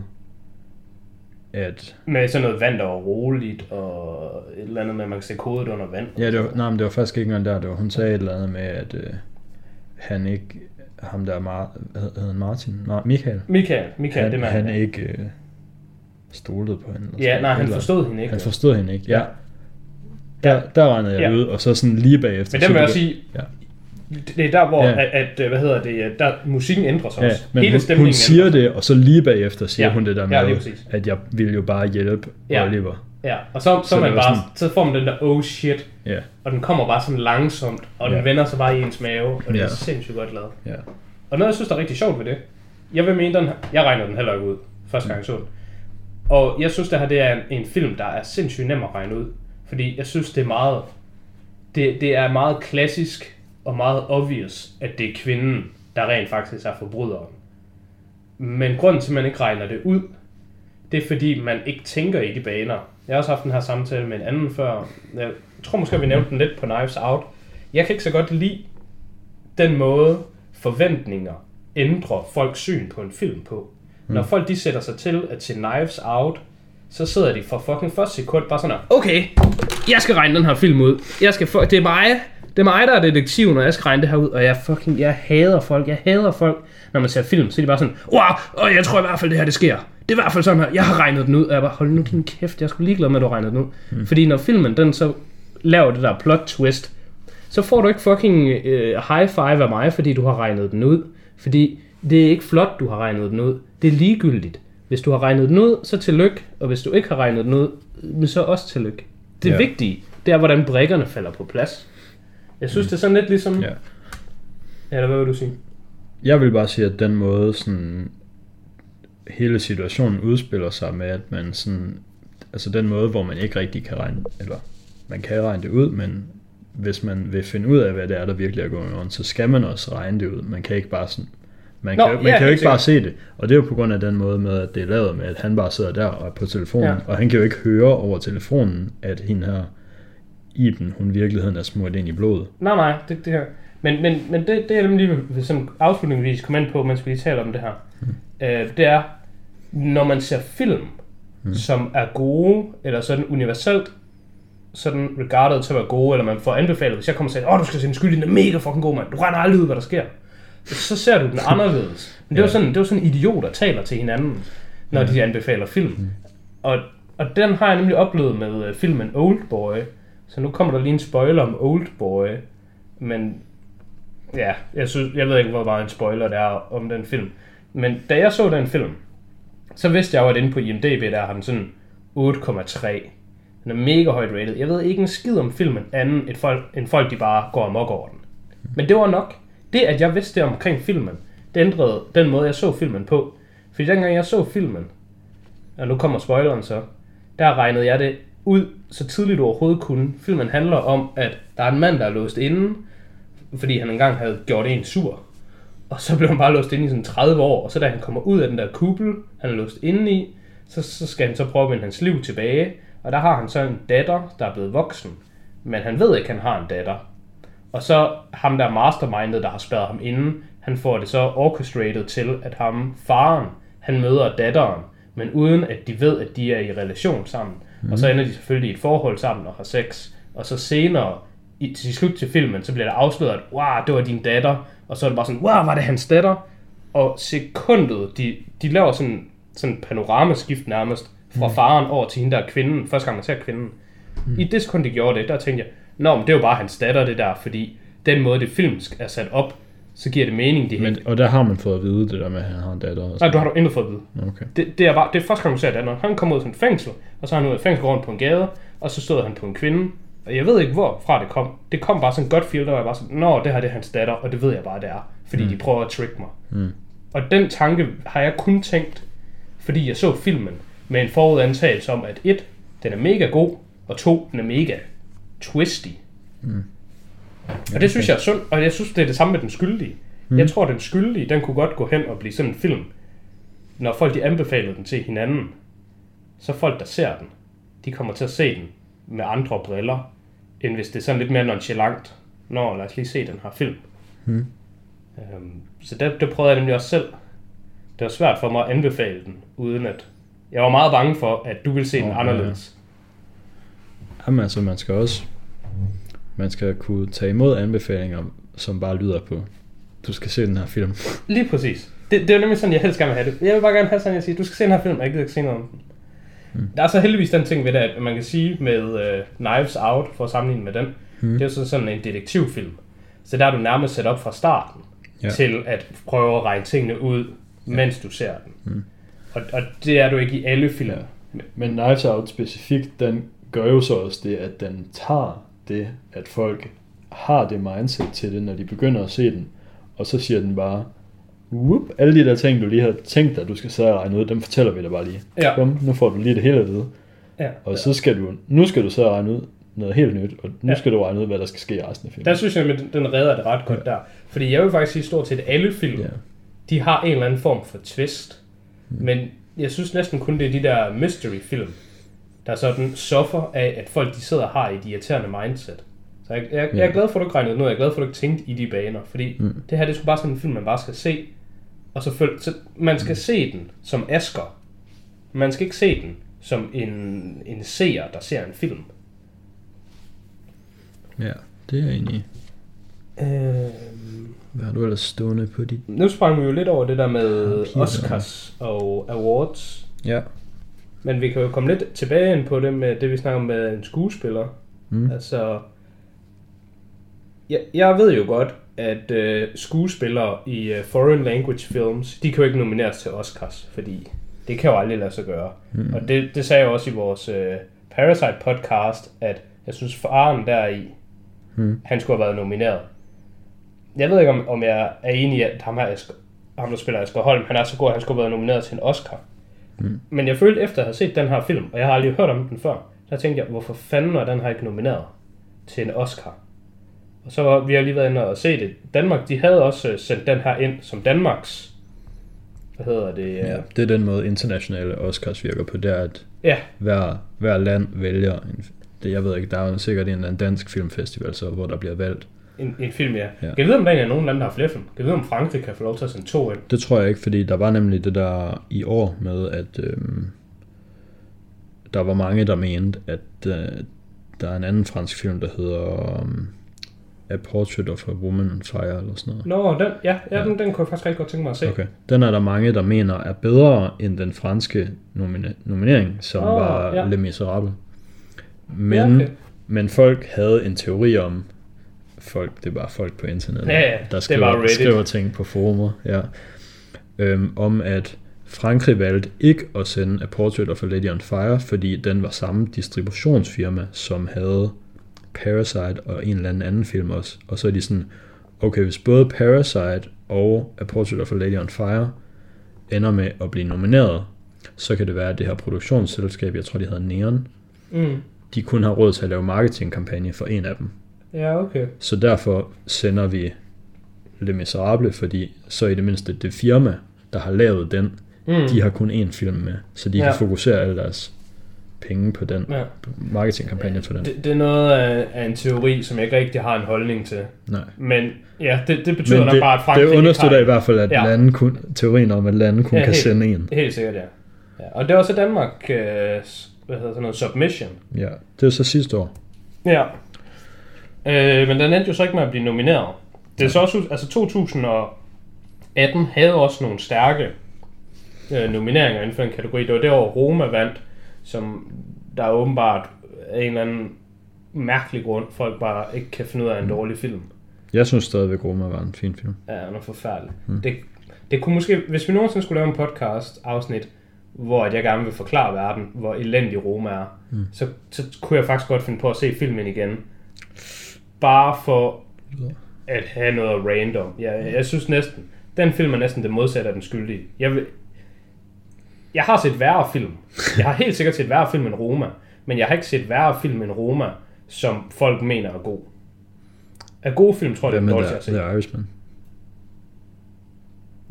at... Med sådan noget vand, der var roligt, og et eller andet med, at man kan se kodet under vand. Ja, det var, nej, men det var faktisk ikke engang der. Det var, hun sagde et eller andet med, at øh, han ikke... Ham der, Mar, han, Martin? Nej, Michael. Michael, Michael, Han, det han man. ikke øh, stolede på hende. Ja, nej, han eller- forstod hende ikke. Han forstod hende ikke, ja. Ja. Der, der regnede jeg Ja. ja. ud, og så sådan lige bagefter. Men så vil jeg sige, Ja. Det er der, hvor Ja. at, at, hvad hedder det, der musikken ændrer sig Ja, også. men Hele hun, hun siger ændrer det, og så lige bagefter siger Ja. hun det der Ja, med, præcis. at jeg ville jo bare hjælpe Ja. Oliver. Ja, og så, så, Så man bare, sådan- så får man den der oh shit, Ja, og den kommer bare sådan langsomt, og den Ja. vender sig bare i ens mave, og det er Ja. sindssygt godt lavet. ja. Og noget, jeg synes, der er rigtig sjovt ved det, jeg vil mene, den, jeg regner den heller ikke ud, første gang jeg så den. Og jeg synes, det her det er en, en film, der er sindssygt nem at regne ud. Fordi jeg synes, det er meget, det, det er meget klassisk og meget obvious, at det er kvinden, der rent faktisk er forbryderen. Men grunden til, at man ikke regner det ud, det er fordi, man ikke tænker i de baner. Jeg har også haft den her samtale med en anden før. Jeg tror måske, vi nævnte den lidt på Knives Out. Jeg kan ikke så godt lide den måde, forventninger ændrer folks syn på en film på. Mm. Når folk de sætter sig til at se Knives Out, så sidder de fra fucking første sekund bare sådan her, okay, jeg skal regne den her film ud. Jeg skal fu- det er mig, det er mig, der er detektiven, og jeg skal regne det her ud, og jeg fucking, jeg hader folk, jeg hader folk, når man ser film, så er de bare sådan, wow, og jeg tror i hvert fald, det her, det sker. Det er i hvert fald sådan her, jeg har regnet den ud, og jeg bare, hold nu din kæft, jeg skulle ligeglad med, at du regnede den ud. Mm. Fordi når filmen, den så laver det der plot twist, så får du ikke fucking øh, high five af mig, fordi du har regnet den ud. Fordi det er ikke flot, du har regnet den ud. Det er ligegyldigt. Hvis du har regnet den ud, så tillykke. Og hvis du ikke har regnet den ud, men så også tillykke. Det Ja. vigtige, det er, hvordan brækkerne falder på plads. Jeg synes, det er sådan lidt ligesom... Ja. Eller hvad vil du sige? Jeg vil bare sige, at den måde sådan hele situationen udspiller sig med, at man sådan, altså den måde, hvor man ikke rigtig kan regne, eller man kan regne det ud, men hvis man vil finde ud af, hvad det er, der virkelig er going on, så skal man også regne det ud. Man kan ikke bare sådan, man Nå, kan, man ja, kan jo ikke bare se det. Og det er jo på grund af den måde med, at det er lavet med, at han bare sidder der og er på telefonen, ja. og han kan jo ikke høre over telefonen, at hende her, Iben, hun i virkeligheden er smurt ind i blodet. Nej, nej, det, det her. Men, men, men det, det jeg nemlig lige sådan afslutningsvis komme ind på, mens vi lige taler om det her, mm. øh, det er, når man ser film, mm. som er gode, eller sådan universelt, sådan regarded til at være gode, eller man får anbefalet, hvis jeg kommer og siger, åh, du skal se en skyldig, den er mega fucking god, mand, du regner aldrig ud, hvad der sker. Så ser du den anderledes. Men det er jo Ja. sådan, det er sådan idioter taler til hinanden, når de anbefaler film. Mm. Og, og den har jeg nemlig oplevet med uh, filmen Oldboy, så nu kommer der lige en spoiler om Oldboy, men ja, jeg, synes, jeg ved ikke, hvor meget en spoiler der er om den film. Men da jeg så den film, så vidste jeg jo, at inde på IMDb, der har den sådan 8,3. Den er mega højt rated. Jeg ved ikke en skid om filmen anden, end folk, end folk de bare går amok over den. Men det var nok. Det, at jeg vidste det omkring filmen, det ændrede den måde, jeg så filmen på. Fordi dengang jeg så filmen, og nu kommer spoileren så, der regnede jeg det ud så tidligt du overhovedet kunne. Filmen handler om, at der er en mand, der er låst inde, fordi han engang havde gjort en sur. Og så blev han bare låst inde i sådan 30 år, og så da han kommer ud af den der kuppel, han er låst inde i, så, så skal han så prøve at vende hans liv tilbage. Og der har han så en datter, der er blevet voksen. Men han ved ikke, at han har en datter. Og så ham der mastermindet, der har spærret ham inde, han får det så orchestrated til, at ham, faren, han møder datteren, men uden at de ved, at de er i relation sammen. Mm. Og så ender de selvfølgelig i et forhold sammen og har sex. Og så senere, i, til slut til filmen, så bliver det afsløret, at wow, det var din datter. Og så er det bare sådan, wow, var det hans datter? Og sekundet, de, de laver sådan, sådan panoramaskift nærmest, fra mm. faren over til hende der kvinden, første gang man ser kvinden. Mm. I det sekund, de gjorde det, der tænkte jeg, Nå, men det er jo bare hans datter, det der, fordi den måde, det film er sat op, så giver det mening, det Men, og der har man fået at vide det der med, at han har en datter. Og Nej, du har du intet fået at vide. Okay. Det, det, er bare, det er første gang, du ser datteren. Han kommer ud af et fængsel, og så er han ud af fængsel rundt på en gade, og så stod han på en kvinde. Og jeg ved ikke, hvorfra det kom. Det kom bare sådan godt feel, der var jeg bare sådan, Nå, det her det er hans datter, og det ved jeg bare, det er. Fordi mm. de prøver at trick mig. Mm. Og den tanke har jeg kun tænkt, fordi jeg så filmen med en forudantagelse om, at et, den er mega god, og to, den er mega twisty. Mm. Og det synes jeg er sundt, og jeg synes, det er det samme med den skyldige. Mm. Jeg tror, den skyldige, den kunne godt gå hen og blive sådan en film, når folk de anbefalede den til hinanden. Så folk, der ser den, de kommer til at se den med andre briller, end hvis det er sådan lidt mere nonchalant. Nå, lad os lige se den her film. Mm. Øhm, så det, det prøvede jeg nemlig også selv. Det var svært for mig at anbefale den, uden at... Jeg var meget bange for, at du ville se den Åh, ja. anderledes. Jamen altså, man skal også man skal kunne tage imod anbefalinger, som bare lyder på, du skal se den her film. Lige præcis. Det, det er jo nemlig sådan, jeg helst gerne vil have det. Jeg vil bare gerne have sådan, at jeg siger, du skal se den her film, og jeg gider ikke se noget om den. Mm. Der er så heldigvis den ting ved det, at man kan sige med uh, Knives Out, for at sammenligne med den, mm. det er jo sådan, sådan en detektivfilm. Så der er du nærmest sat op fra starten, Ja. ja. til at prøve at regne tingene ud, mens du ser den. Mm. Og, og det er du ikke i alle film. Ja. Men Knives Out specifikt, den gør jo så også det, at den tager det, at folk har det mindset til det, når de begynder at se den, og så siger den bare, whoop, alle de der ting, du lige har tænkt dig, du skal sidde og regne ud, dem fortæller vi dig bare lige. Ja. Bum, nu får du lige det hele at vide. Ja. Og så skal du, nu skal du så regne ud noget helt nyt, og nu Ja. skal du regne ud, hvad der skal ske i resten af filmen. Der synes jeg, at den- redder det ret godt der. Fordi jeg vil faktisk sige stort set alle film, Ja. de har en eller anden form for twist. Men jeg synes næsten kun, det er de der mystery-film, der sådan suffer af, at folk de sidder og har et irriterende mindset. Så jeg, jeg, jeg er glad for, at du regnede ud. Jeg er glad for, at du ikke tænkte i de baner. Fordi mm. det her, det er bare sådan en film, man bare skal se. Og så, føl- så man skal se den som Asker. Man skal ikke se den som en, en seer, der ser en film. ja, det er jeg enig i. Øh, Hvad har du ellers stående på dit... nu sprang vi jo lidt over det der med. Oscars og awards. Ja. Men vi kan jo komme lidt tilbage ind på det med det, vi snakker om med en skuespiller. Mm. Altså, jeg, jeg ved jo godt, at øh, skuespillere i øh, foreign language films, de kan jo ikke nomineres til Oscars, fordi det kan jo aldrig lade sig gøre. Mm. Og det, det sagde jeg også i vores øh, Parasite podcast, at jeg synes faren deri, Mm. han skulle have været nomineret. Jeg ved ikke, om, om jeg er enig i, at ham, her, ham der spiller Asger Holm, han er så god, at han skulle have været nomineret til en Oscar. Mm. Men jeg følte efter at have set den her film, og jeg har aldrig hørt om den før, der tænkte jeg, hvorfor fanden var den her ikke nomineret til en Oscar? Og så var vi har lige været inde og se det. Danmark, de havde også øh, sendt den her ind som Danmarks, hvad hedder det? Ja, det er den måde internationale Oscars virker på, det er, at ja hver, hver land vælger en, det, jeg ved ikke, der er jo sikkert en eller anden dansk filmfestival, så, hvor der bliver valgt. En, en film, ja. Ja. jeg vide, om der er nogen lande, der har flere film? Kan jeg vide, om Frankrig kan få lov til at sende to ind? Det tror jeg ikke, fordi der var nemlig det der i år med, at øhm, der var mange, der mente, at øh, der er en anden fransk film, der hedder um, A Portrait of a Woman on Fire, eller sådan noget. Nå, den, ja, ja, Ja. Den, den kunne jeg faktisk rigtig godt tænke mig at se. Okay. Den er der mange, der mener er bedre end den franske nomine- nominering, som oh, var ja. Les Misérables. Men, Ja, okay. men folk havde en teori om, folk, det er bare folk på internettet, Ja, ja, der det skriver, Reddit. skriver ting på forumer, ja, øhm, om at Frankrig valgte ikke at sende A Portrait of a Lady on Fire, fordi den var samme distributionsfirma, som havde Parasite og en eller anden anden film også. Og så er de sådan, okay, hvis både Parasite og A Portrait of a Lady on Fire ender med at blive nomineret, så kan det være, at det her produktionsselskab, jeg tror, de hedder Neon, Mm. de kun har råd til at lave marketingkampagne for en af dem. Ja, okay. Så derfor sender vi Le Miserable, fordi så i det mindste det firma, der har lavet den, Mm. de har kun én film med, så de Ja. kan fokusere alle deres penge på den Ja. marketingkampagne for den. Det, det er noget af, af en teori, som jeg ikke rigtig har en holdning til. Nej. Men ja, det, det betyder Men nok det, bare, at Frankrig det understøtter i hvert fald, at Ja. lande kun, teorien om, at lande kun Ja, kan helt. sende en. Helt sikkert, ja. ja. Og det var så Danmark, øh, hvad hedder sådan noget, submission. Ja, det er så sidste år. Ja. Øh, men den endte jo så ikke med at blive nomineret. Det er så også, altså 2018 havde også nogle stærke øh, nomineringer inden for en kategori. Det var år Roma vandt, som der er åbenbart af en eller anden mærkelig grund, folk bare ikke kan finde ud af en dårlig film. Jeg synes stadigvæk, Roma var en fin film. Ja, den er forfærdelig. Mm. Det, det kunne måske, hvis vi nogensinde skulle lave en podcast afsnit, hvor jeg gerne vil forklare verden, hvor elendig Roma er, mm. så, så kunne jeg faktisk godt finde på at se filmen igen. Bare for at have noget random. Jeg, jeg synes næsten, den film er næsten det modsatte af den skyldige. Jeg, vil, jeg har set værre film. Jeg har helt sikkert set værre film end Roma, men jeg har ikke set værre film end Roma, som folk mener er god. Er gode film, tror jeg, det er er der? har set. The Irishman.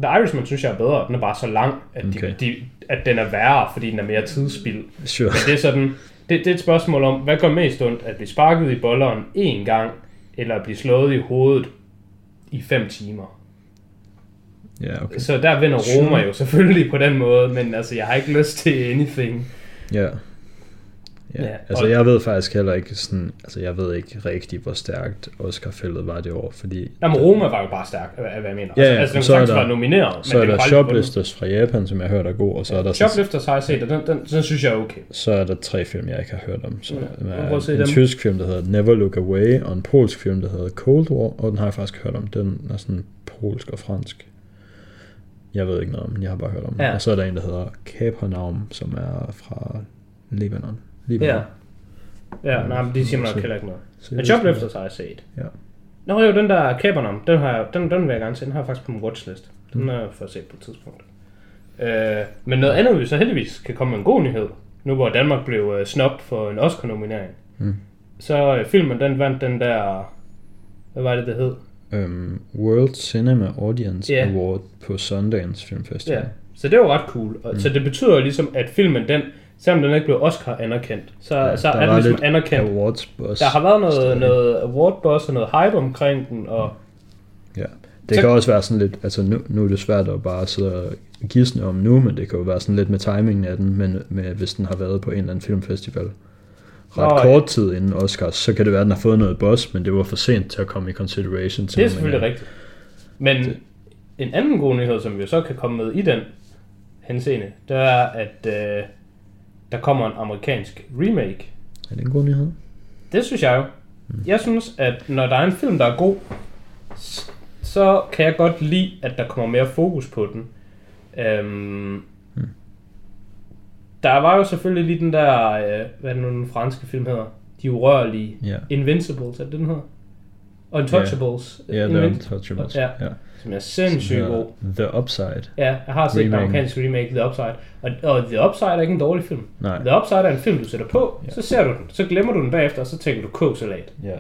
The Irishman synes jeg er bedre. Den er bare så lang, at. Okay. de, de, at den er værre, fordi den er mere tidsspild. Sure. Men det er sådan, det, det er et spørgsmål om, hvad gør mest ondt? At blive sparket i bolleren én gang, eller at blive slået i hovedet i fem timer. Ja, okay. Så der vinder. Roma jo selvfølgelig på den måde, men altså, jeg har ikke lyst til anything. Ja. Ja, Ja, altså jeg ved faktisk heller ikke sådan, altså jeg ved ikke rigtig, hvor stærkt Oscar-fældet var det år, fordi Jamen, Roma var jo bare stærk, hvad jeg mener. Ja, ja, altså, den så er der- nomineret, så er der. Shoplifters fra Japan, som jeg har hørt er god, og så er der, Shoplifters har jeg set, og den, den, den synes jeg er okay. så er der tre film, jeg ikke har hørt om. Så Ja, en dem. tysk film, der hedder Never Look Away, og en polsk film, der hedder Cold War, og den har jeg faktisk hørt om. Den er sådan polsk og fransk. Jeg ved ikke noget om den, jeg har bare hørt om den. Ja. Og så er der en, der hedder Capernaum, som er fra Libanon. Libanon. Ja. Ja, nej, men de siger mig nok heller ikke noget. Men er Shoplifters har jeg set. Ja. Nå jo, den der Capernaum, den, har jeg, den, den vil jeg gerne se. Den har jeg faktisk på min watchlist. Den har jeg fået set på et tidspunkt. Øh, men noget andet, vi så heldigvis kan komme med en god nyhed, nu hvor Danmark blev øh, snobt for en Oscar-nominering, Mm. så øh, filmen den vandt den der, hvad var det, det hed? Um, World Cinema Audience Ja. Award på Sundance Film Festival. Ja. Så det var ret cool. Og, mm. Så det betyder ligesom, at filmen den, selvom den ikke blev Oscar anerkendt, så, ja, så er den ligesom anerkendt. Awards buzz. Der har været noget, stadig. noget award buzz og noget hype omkring den, og Ja. Det Så- kan også være sådan lidt, altså nu, nu er det svært at bare sidde og gisne om nu, men det kan jo være sådan lidt med timingen af den, men med, hvis den har været på en eller anden filmfestival ret Nå, kort tid inden Oscars, så kan det være, at den har fået noget buzz, men det var for sent til at komme i consideration til Det er selvfølgelig rigtigt. Men det. en anden god nyhed, som vi så kan komme med i den henseende, det er, at øh, der kommer en amerikansk remake. Er det en god nyhed? Det synes jeg jo. Jeg synes, at når der er en film, der er god, så kan jeg godt lide, at der kommer mere fokus på den. Øhm, Der var jo selvfølgelig lige den der, øh, hvad er nu den franske film hedder? De urørlige. Ja. Invincibles, er det den hedder? Untouchables. Ja, The Invin- Untouchables. Ja. ja. Som er sindssygt god. The Upside. Ja, jeg har set den amerikanske remake, The Upside. Og, og The Upside er ikke en dårlig film. Nej. The Upside er en film, du sætter på, Ja. så ser du den, så glemmer du den bagefter, og så tænker du kogsalat. Ja,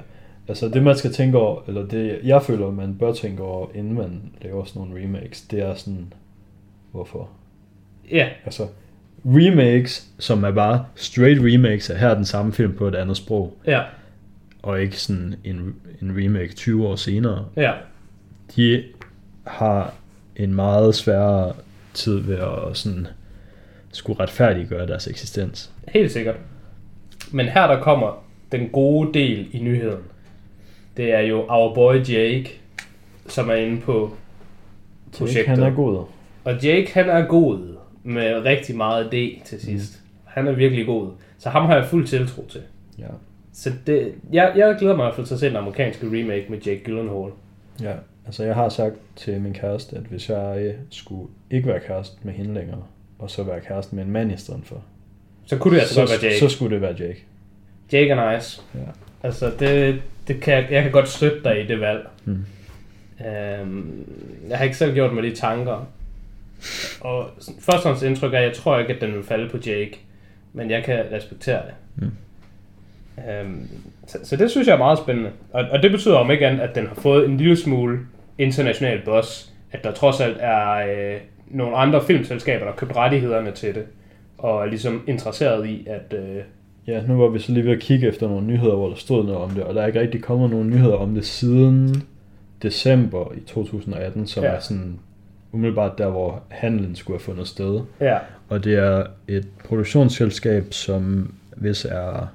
altså det man skal tænke over, eller det jeg føler, man bør tænke over, inden man laver sådan nogle remakes, det er sådan, hvorfor? Ja, Altså, remakes, som er bare straight remakes, er her den samme film på et andet sprog, ja, og ikke sådan en, en remake 20 år senere. ja. De har en meget sværere tid ved at sådan skulle retfærdiggøre deres eksistens. Helt sikkert. Men her der kommer den gode del i nyheden. Det er jo Our Boy Jake, som er inde på projektet. han er god. Og Jake, han er god med rigtig meget D til sidst. Mm. Han er virkelig god. Så ham har jeg fuld tiltro til. Ja. Så det, jeg, jeg glæder mig i hvert fald til at se den amerikanske remake med Jake Gyllenhaal. ja. Altså jeg har sagt til min kæreste, at hvis jeg skulle ikke være kæreste med hende længere, og så være kæreste med en mand i stedet for, Så kunne det altså så, godt være Jake. så skulle det være Jake. Jake er nice. Ja. Altså, det, det kan, jeg- kan godt støtte dig i det valg. Mm. Øhm, jeg har ikke selv gjort mig de tanker. Og sådan, førstehåndsindtryk er, at jeg tror ikke, at den vil falde på Jake. Men jeg kan respektere det. Mm. Øhm, så, så det synes jeg er meget spændende. Og, og det betyder om ikke andet, at den har fået en lille smule international boss. At der trods alt er øh, nogle andre filmselskaber, der har købt rettighederne til det. Og er ligesom interesseret i, at... Øh, Ja, nu var vi så lige ved at kigge efter nogle nyheder, hvor der stod noget om det, og der er ikke rigtig kommet nogen nyheder om det siden december i 2018, som Ja. ja. er sådan umiddelbart der, hvor handlen skulle have fundet sted. ja, Og det er et produktionsselskab, som hvis er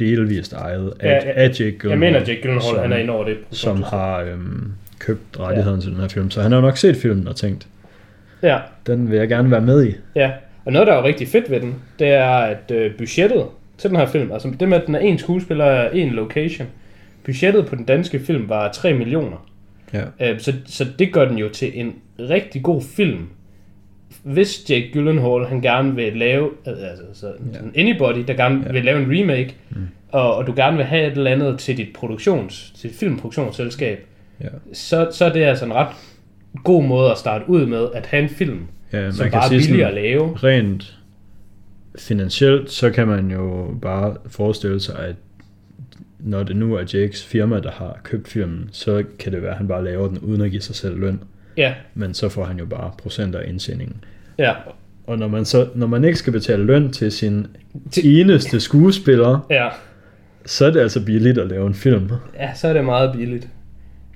delvist ejet af, Ja, ja, af Jake jeg Gyllenhaal, mener, at Jake Gyllenhaal som- han er inde over det. som har øhm, købt rettigheden ja. til den her film. Så han har jo nok set filmen og tænkt, Ja, den vil jeg gerne være med i. Ja, og noget, der er jo rigtig fedt ved den, det er, at øh, budgettet til den her film, altså det med, at den er en skuespiller og en location, budgettet på den danske film var 3 millioner. Ja. Øh, så, så det gør den jo til en rigtig god film. Hvis Jake Gyllenhaal, han gerne vil lave, altså så Ja. anybody, der gerne Ja. vil lave en remake, mm. og, og du gerne vil have et eller andet til dit produktions, til dit filmproduktionsselskab, Ja. så, så er det altså en ret god måde at starte ud med, at have en film, Ja, som bare er billigere at lave. rent finansielt, så kan man jo bare forestille sig, at når det nu er Jakes firma, der har købt filmen, så kan det være, at han bare laver den uden at give sig selv løn. Ja, Men så får han jo bare procent af indtjeningen. ja, Og når man, så, når man ikke skal betale løn til sin Til- eneste skuespiller, ja. så er det altså billigt at lave en film. Ja, så er det meget billigt.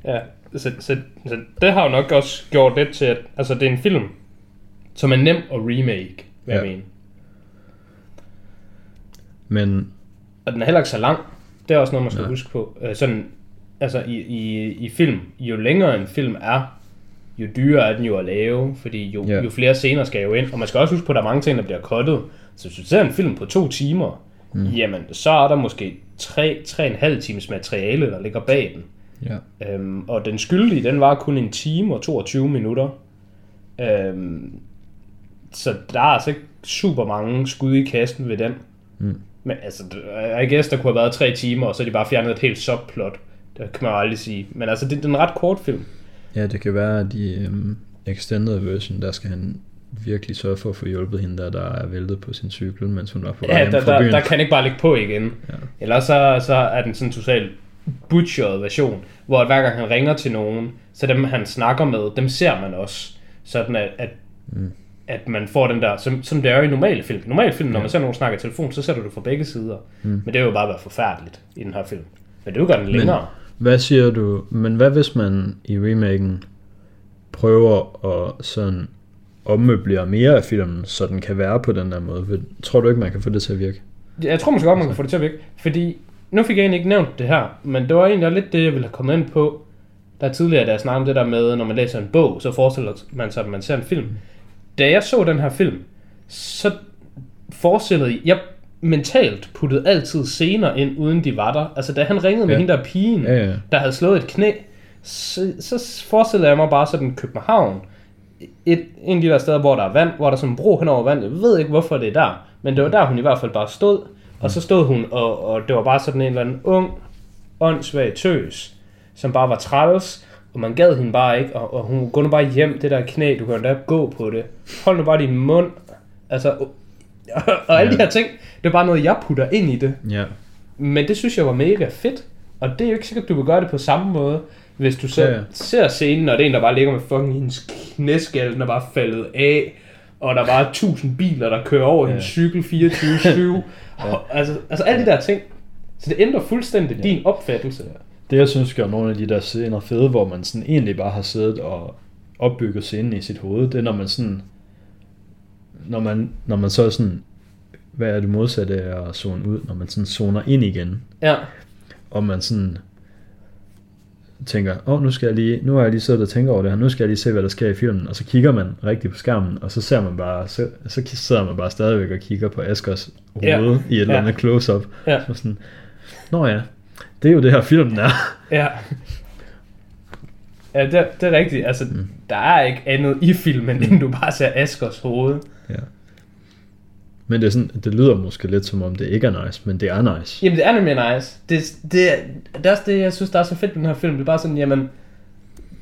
Ja, så, så, så det har jo nok også gjort det til, at altså, det er en film, som er nem at remake, hvad ja. jeg mener. Men Og den er heller ikke så lang. Det er også noget, man skal. Ja. huske på. Øh, sådan, altså i, i, i film, jo længere en film er, jo dyrere er den jo at lave, fordi jo, Ja. jo flere scener skal jo ind. Og man skal også huske på, at der er mange ting, der bliver cuttet. Så hvis du ser en film på to timer, mm. jamen så er der måske tre, tre og en halv times materiale, der ligger bag den. ja, Øhm, og den skyldige, den var kun en time og 22 minutter. Øhm, så der er altså ikke super mange skud i kassen ved den. Mm. Men altså, I guess, der kunne have været tre timer, og så er de bare fjernet et helt subplot. Det kan man jo aldrig sige. Men altså, det, det er en ret kort film. Ja, det kan være, at i um, extended version, der skal han virkelig sørge for at få hjulpet hende, der, der er væltet på sin cykel, mens hun var på vej Ja, hjem der, der, byen. der kan ikke bare ligge på igen. Ja. Ellers så, så er den sådan en totalt butchered version, hvor hver gang han ringer til nogen, så dem han snakker med, dem ser man også. Sådan at, at, Mm. at man får den der, som, som det er jo i normale film. I normale film, når Ja. man ser nogen snakke i telefon, så ser du det fra begge sider. Mm. Men det er jo bare været forfærdeligt i den her film. Men det gøre den længere. Hvad siger du, men hvad hvis man i remaken prøver at sådan ommøblere mere af filmen, så den kan være på den der måde? Tror du ikke, man kan få det til at virke? Jeg tror måske godt, man kan få det til at virke. Fordi, nu fik jeg egentlig ikke nævnt det her, men det var egentlig lidt det, jeg ville have kommet ind på. Der er tidligere, da jeg snakkede om det der med, når man læser en bog, så forestiller man sig, at man ser en film. Da jeg så den her film, så forestillede jeg mentalt puttede altid scener ind, uden de var der. Altså, da han ringede med Ja. hende der pigen, Ja, ja. der havde slået et knæ, så, så forestillede jeg mig bare sådan København. Et, en af de der steder, hvor der er vand, hvor der er sådan en bro hen over vand. Jeg ved ikke, hvorfor det er der, men det var der, hun i hvert fald bare stod. Og så stod hun, og, og det var bare sådan en eller anden ung, åndssvag tøs, som bare var træls, og man gad hende bare ikke, og, og hun går nu bare hjem, det der knæ, du kan da gå på det. Hold nu bare din mund. Altså, og, alle Ja. de her ting, det er bare noget, jeg putter ind i det. Ja. Men det synes jeg var mega fedt. Og det er jo ikke sikkert, du vil gøre det på samme måde, hvis du ser, Ja, ser scenen, og det er en, der bare ligger med fucking hendes knæskal, den er bare faldet af, og der er bare tusind biler, der kører over ja. hendes cykel 24-7. ja. altså, altså alle de der ting. Så det ændrer fuldstændig ja. din opfattelse. Det jeg synes gør nogle af de der scener fede, hvor man sådan egentlig bare har siddet og opbygget scenen i sit hoved, det er når man sådan, når man, når man så sådan, hvad er det modsatte af at zone ud, når man sådan zoner ind igen, Ja, og man sådan tænker, åh, oh, nu skal jeg lige, nu har jeg lige siddet og tænkt over det her, nu skal jeg lige se, hvad der sker i filmen, og så kigger man rigtigt på skærmen, og så ser man bare, så, så sidder man bare stadigvæk og kigger på Askers hoved Ja. i et eller Ja. andet close-up, ja, så sådan, nå ja, det er jo det her filmen er. ja. Ja, det, det er rigtigt. Altså, mm. der er ikke andet i filmen, end du bare ser Askers hoved. Ja. Men det, er sådan, det lyder måske lidt som om det ikke er nice, men det er nice. Jamen, det er nemlig nice. Det, det, det er også det, jeg synes, der er så fedt den her film. Det er bare sådan, jamen,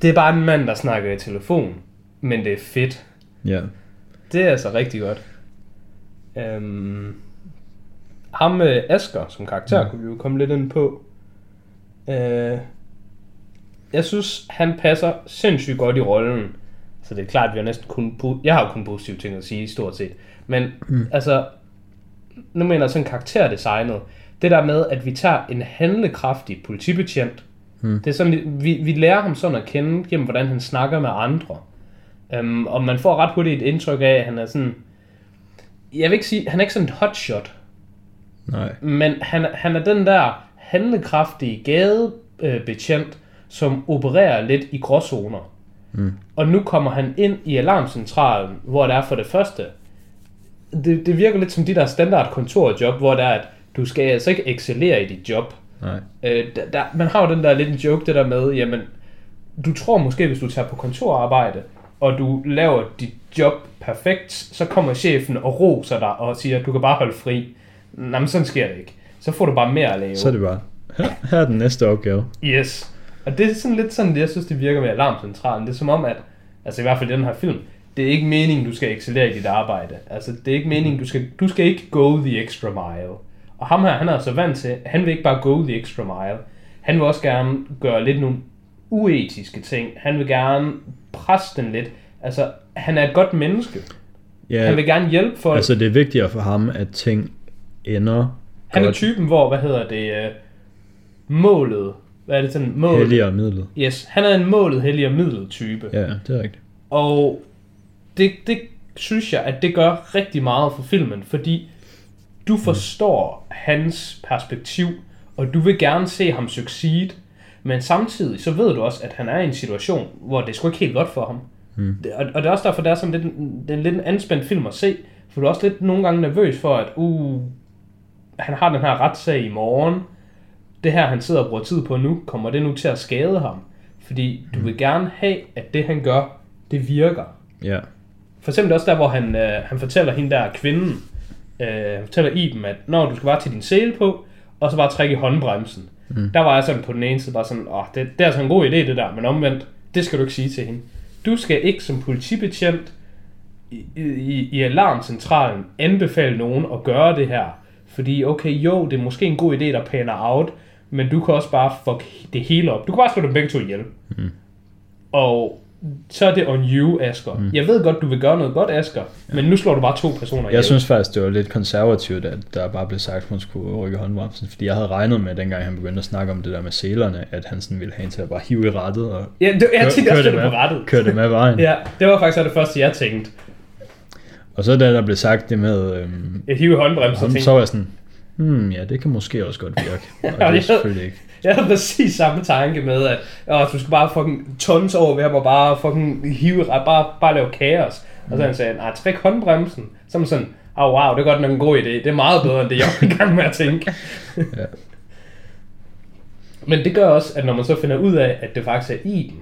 det er bare en mand, der snakker i telefon, men det er fedt. Ja. Det er altså rigtig godt. Øhm, ham med Asker som karakter, mm. kunne vi jo komme lidt ind på. Øh, jeg synes, han passer sindssygt godt i rollen. Så det er klart, at vi har næsten kun... Jeg har jo kun positive ting at sige, stort set. Men mm. altså, nu mener jeg sådan karakterdesignet. Det der med, at vi tager en handlekraftig politibetjent. Mm. Det er sådan, vi, vi lærer ham sådan at kende gennem, hvordan han snakker med andre. Um, og man får ret hurtigt et indtryk af, at han er sådan... Jeg vil ikke sige, han er ikke sådan et hotshot. Nej. Men han, han er den der handlekraftige gadebetjent, som opererer lidt i gråzoner. Mm. Og nu kommer han ind i alarmcentralen, hvor der er for det første, det, det virker lidt som de der standard kontorjob, hvor der er, at du skal altså ikke excellere i dit job. Nej. Øh, der, der, man har jo den der lidt en joke, det der med, jamen, du tror måske, hvis du tager på kontorarbejde, og du laver dit job perfekt, så kommer chefen og roser dig og siger, at du kan bare holde fri. Nej, men sådan sker det ikke. Så får du bare mere at lave. Så er det bare, her, her er den næste opgave. Yes. Og det er sådan lidt sådan, jeg synes, det virker med alarmcentralen. Det er som om, at, altså i hvert fald i den her film, det er ikke meningen, du skal excellere i dit arbejde. Altså, det er ikke meningen, du skal, du skal ikke go the extra mile. Og ham her, han er altså vant til, han vil ikke bare go the extra mile. Han vil også gerne gøre lidt nogle uetiske ting. Han vil gerne presse den lidt. Altså, han er et godt menneske. Ja, Han vil gerne hjælpe folk. altså det er vigtigere for ham, at ting ender han er godt. typen, hvor, hvad hedder det, øh, målet, hvad er det sådan, målet? helligere midlet. Yes, han er en målet, hellig og midlet type. Ja, det er rigtigt. Og det, det synes jeg, at det gør rigtig meget for filmen, fordi du forstår hans perspektiv, og du vil gerne se ham succeed, men samtidig så ved du også, at han er i en situation, hvor det er sgu ikke helt godt for ham. Mm. Og, og det er også derfor, det er, sådan lidt, det er lidt en anspændt film at se, for du er også lidt nogle gange nervøs for, at uh, han har den her retssag i morgen, det her, han sidder og bruger tid på nu, kommer det nu til at skade ham? Fordi du vil gerne have, at det han gør, det virker. Ja. For eksempel også der, hvor han, øh, han fortæller hende der kvinden, øh, han fortæller Iben, at når du skal bare tage din sæle på, og så bare trække i håndbremsen. Mm. Der var jeg sådan på den ene side bare sådan, åh, det, det er altså en god idé det der, men omvendt, det skal du ikke sige til hende. Du skal ikke som politibetjent i, i, i alarmcentralen anbefale nogen at gøre det her. Fordi okay, jo, det er måske en god idé, der paner out, men du kan også bare fuck det hele op. Du kan bare slå dem begge to ihjel. Mm. Og så er det on you, Asger. Mm. Jeg ved godt, du vil gøre noget godt, Asger, ja. men nu slår du bare to personer ihjel. Jeg synes faktisk, det var lidt konservativt, at der bare blev sagt, at hun skulle rykke håndbremsen. Fordi jeg havde regnet med, dengang han begyndte at snakke om det der med selerne, at han sådan ville have en til at bare hive i rettet og Ja, det, jeg tænkte køre også, det det på med, rettet. køre det med vejen. Ja, det var faktisk det første, jeg tænkte. Og så da der blev sagt det med, øhm, Jeg hive håndbremsen, så så var jeg sådan, hmm, ja, det kan måske også godt virke. Og det er selvfølgelig ikke. Jeg havde præcis samme tanke med, at åh, du skal bare fucking tons over ved ham og bare fucking hive, bare, bare lave kaos. Og så han sagde, nej, træk håndbremsen. Så man sådan, åh oh, wow, det er godt nok en god idé. Det er meget bedre, end det jeg var i gang med at tænke. Ja. Men det gør også, at når man så finder ud af, at det faktisk er Iben,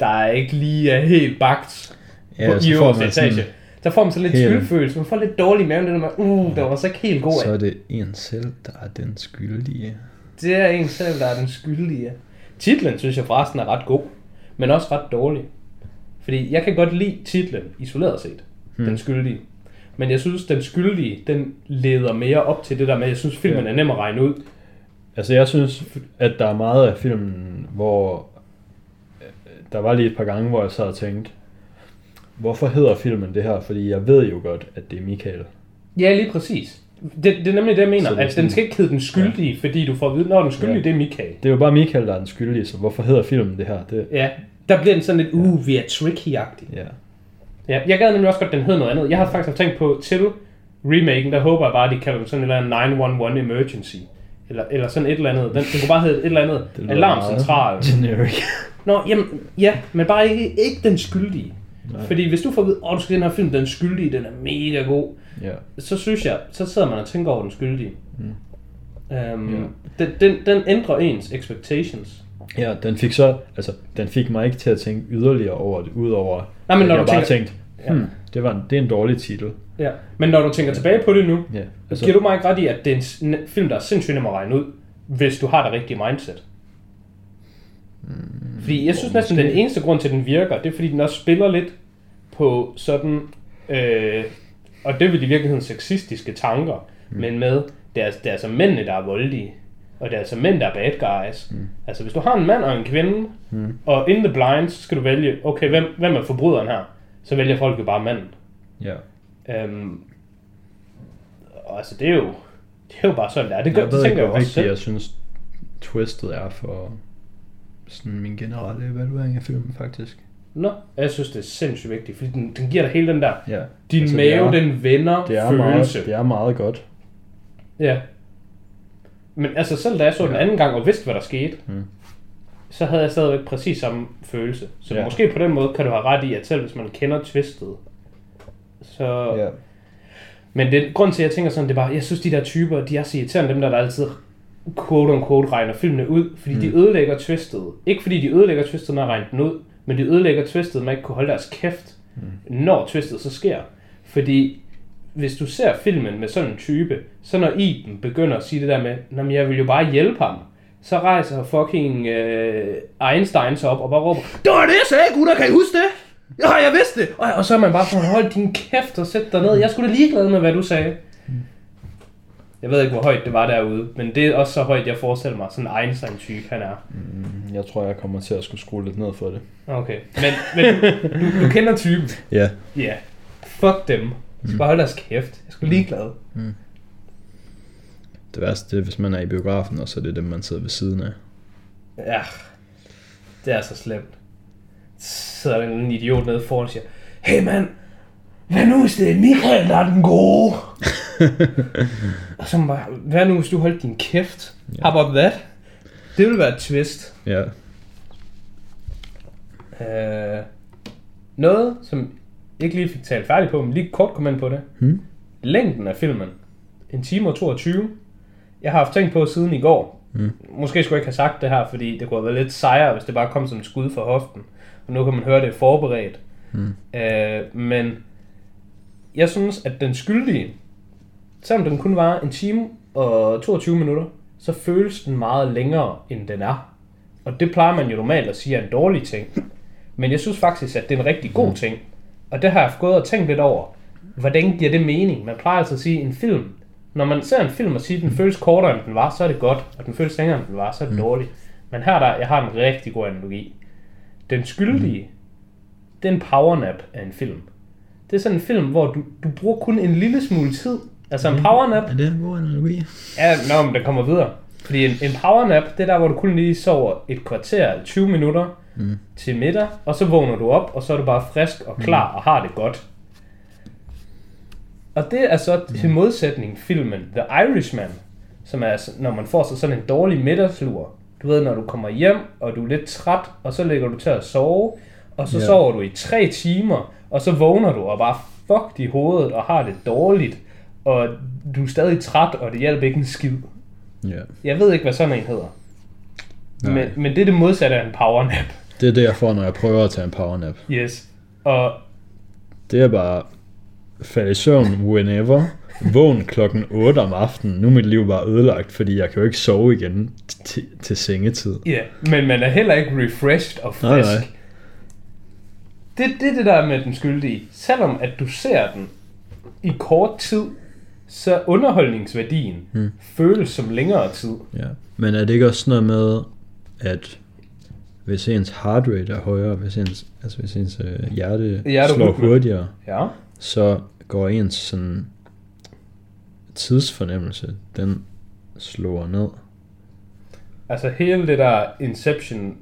der er ikke lige er helt bagt Ja, på, i øverste man sådan- Der får man så lidt helt- skyldfølelse. Man får lidt dårlig maven, det med, uh, der var så ikke helt god Så er det en selv, der er den skyldige. Det er en selv, der er den skyldige. Titlen synes jeg forresten er ret god, men også ret dårlig. Fordi jeg kan godt lide titlen isoleret set, hmm. den skyldige. Men jeg synes, den skyldige, den leder mere op til det der med, jeg synes, filmen er nem at regne ud. Altså jeg synes, at der er meget af filmen, hvor øh, der var lige et par gange, hvor jeg sad og tænkte, hvorfor hedder filmen det her? Fordi jeg ved jo godt, at det er Michael. Ja, lige præcis. Det, det er nemlig det, jeg mener, er at den skal ikke hedde den skyldige, ja. fordi du får at vide, når den skyldige, Ja. det er Michael. Det er jo bare Michael, der er den skyldige, så hvorfor hedder filmen det her? Det, Ja, der bliver den sådan lidt, uh, vi er tricky-agtig. ja. Ja, jeg gad nemlig også godt, at den hed noget andet. Jeg har faktisk tænkt på, til remaken, der håber jeg bare, at de kalder den sådan et eller andet 911 emergency. Eller, eller sådan et eller andet. Den, den kunne bare hedde et eller andet alarmcentral. Generic. Nå, jamen, ja, men bare ikke, ikke den skyldige. Nej. Fordi hvis du får at vide, åh, du skal den her film, den skyldige, den er mega god, Ja. så synes jeg, så sidder man og tænker over den skyldige. Mm. Um, Ja. den, den, den ændrer ens expectations. Ja, den fik så, altså, den fik mig ikke til at tænke yderligere over det, udover, Nej, men når jeg du bare tænker- tænkte, Ja. hmm, det, var en, det er en dårlig titel. Ja. Men når du tænker tilbage på det nu, Ja, altså, giver du mig ikke ret i, at det er en film, der er sindssygt nem at regne ud, hvis du har det rigtige mindset? Fordi jeg synes næsten, den eneste grund til, at den virker, det er, fordi den også spiller lidt på sådan, øh, og det er vel i virkeligheden sexistiske tanker, mm. men med, det er, det er altså mændene, der er voldelige, og det er altså mænd, der er bad guys. Mm. Altså hvis du har en mand og en kvinde, mm. og in the blind, så skal du vælge, okay, hvem, hvem er forbryderen her? Så vælger folk jo bare manden. Ja. Øhm, og altså det er jo, det er jo bare sådan, der. Det, gør, Jeg det ved tænker ikke, jeg også vigtigt selv. jeg synes, twistet er for sådan min generelle evaluering af filmen, faktisk. Nå, jeg synes, det er sindssygt vigtigt, fordi den, den giver dig hele den der, Ja. din altså, mave, er, den vender det er, følelse. meget, det er meget godt. Ja. Men altså selv da jeg så den Ja. anden gang og vidste, hvad der skete, Mm. så havde jeg stadigvæk præcis samme følelse. Så Ja. måske på den måde kan du have ret i, at selv hvis man kender twistet, så... Ja. Men det, grund til, at jeg tænker sådan, det er bare, jeg synes, de der typer, de er så irriterende, dem der, der altid quote on quote regner filmene ud, fordi mm. de ødelægger twistet. Ikke fordi de ødelægger twistet, når jeg regner den ud, men de ødelægger twistet, med at ikke kunne holde deres kæft, mm. når twistet så sker. Fordi hvis du ser filmen med sådan en type, så når Iben begynder at sige det der med, "Nå, men jeg vil jo bare hjælpe ham, så rejser fucking øh, Einstein sig op og bare råber, det var det, jeg sagde, gutter, kan I huske det? Ja, jeg vidste det! Og, og så er man bare sådan, hold din kæft og sæt dig ned. Jeg skulle da ligeglad med, hvad du sagde. Jeg ved ikke, hvor højt det var derude, men det er også så højt, jeg forestiller mig, sådan en Einstein-type han er. Mm, Jeg tror, jeg kommer til at skulle skrue lidt ned for det. Okay, men, men du, du kender typen. Ja. Ja, yeah. fuck dem. De skal bare holde deres kæft. Jeg skulle ligeglad. Det værste det er, hvis man er i biografen, og så er det dem, man sidder ved siden af. Ja, det er så slemt. Så sidder der en idiot nede foran og siger, Hey mand, hvad nu hvis det er Michael, der er den gode? og så bare, hvad nu hvis du holdt din kæft? Ja. How about that? Det ville være et twist. Ja. Uh, noget, som jeg ikke lige fik talt færdigt på, men lige kort kom ind på det. Hmm? Længden af filmen. En time og 22. Jeg har haft tænkt på siden i går. Mm. Måske skulle jeg ikke have sagt det her, fordi det kunne have været lidt sejere, hvis det bare kom som et skud fra hoften. Og nu kan man høre det er forberedt. Mm. Øh, men jeg synes, at den skyldige, selvom den kun var en time og 22 minutter, så føles den meget længere, end den er. Og det plejer man jo normalt at sige er en dårlig ting. Men jeg synes faktisk, at det er en rigtig god ting. Og det har jeg gået og tænkt lidt over. Hvordan giver det mening? Man plejer altså at sige, en film, når man ser en film og siger, at den føles kortere, end den var, så er det godt. Og den føles længere, end den var, så er det dårligt. Men her der, jeg har en rigtig god analogi. Den skyldige, det er en powernap af en film. Det er sådan en film, hvor du, du bruger kun en lille smule tid. Altså en powernap, Er det en god analogi? Ja, nå, men den kommer videre. Fordi en, en powernap, det er der, hvor du kun lige sover et kvarter, 20 minutter Mm. til middag, og så vågner du op, og så er du bare frisk og klar og har det godt. Og det er så til modsætning filmen The Irishman, som er, når man får sig sådan en dårlig middagslur. Du ved, når du kommer hjem, og du er lidt træt, og så ligger du til at sove, og så Ja. sover du i tre timer, og så vågner du og bare fucked i hovedet og har det dårligt, og du er stadig træt, og det hjælper ikke en skid. Ja. Jeg ved ikke, hvad sådan en hedder. Nej. Men, men det er det modsatte af en powernap. Det er det, jeg får, når jeg prøver at tage en powernap. Yes. Og Det er bare falde i søvn whenever. Vågn klokken 8 om aftenen. Nu er mit liv bare ødelagt, fordi jeg kan jo ikke sove igen til, sengetid. ja, men man er heller ikke refreshed og Nej, frisk. nej. Det det er det, der er med den skyldige. Selvom at du ser den i kort tid, så underholdningsværdien Hmm. føles som længere tid. Ja. Men er det ikke også sådan noget med, at hvis ens heart rate er højere, hvis ens, altså hvis ens øh, hjerte Hjerterytme. slår hurtigere, Ja. så går ens sådan tidsfornemmelse, den slår ned. Altså hele det der Inception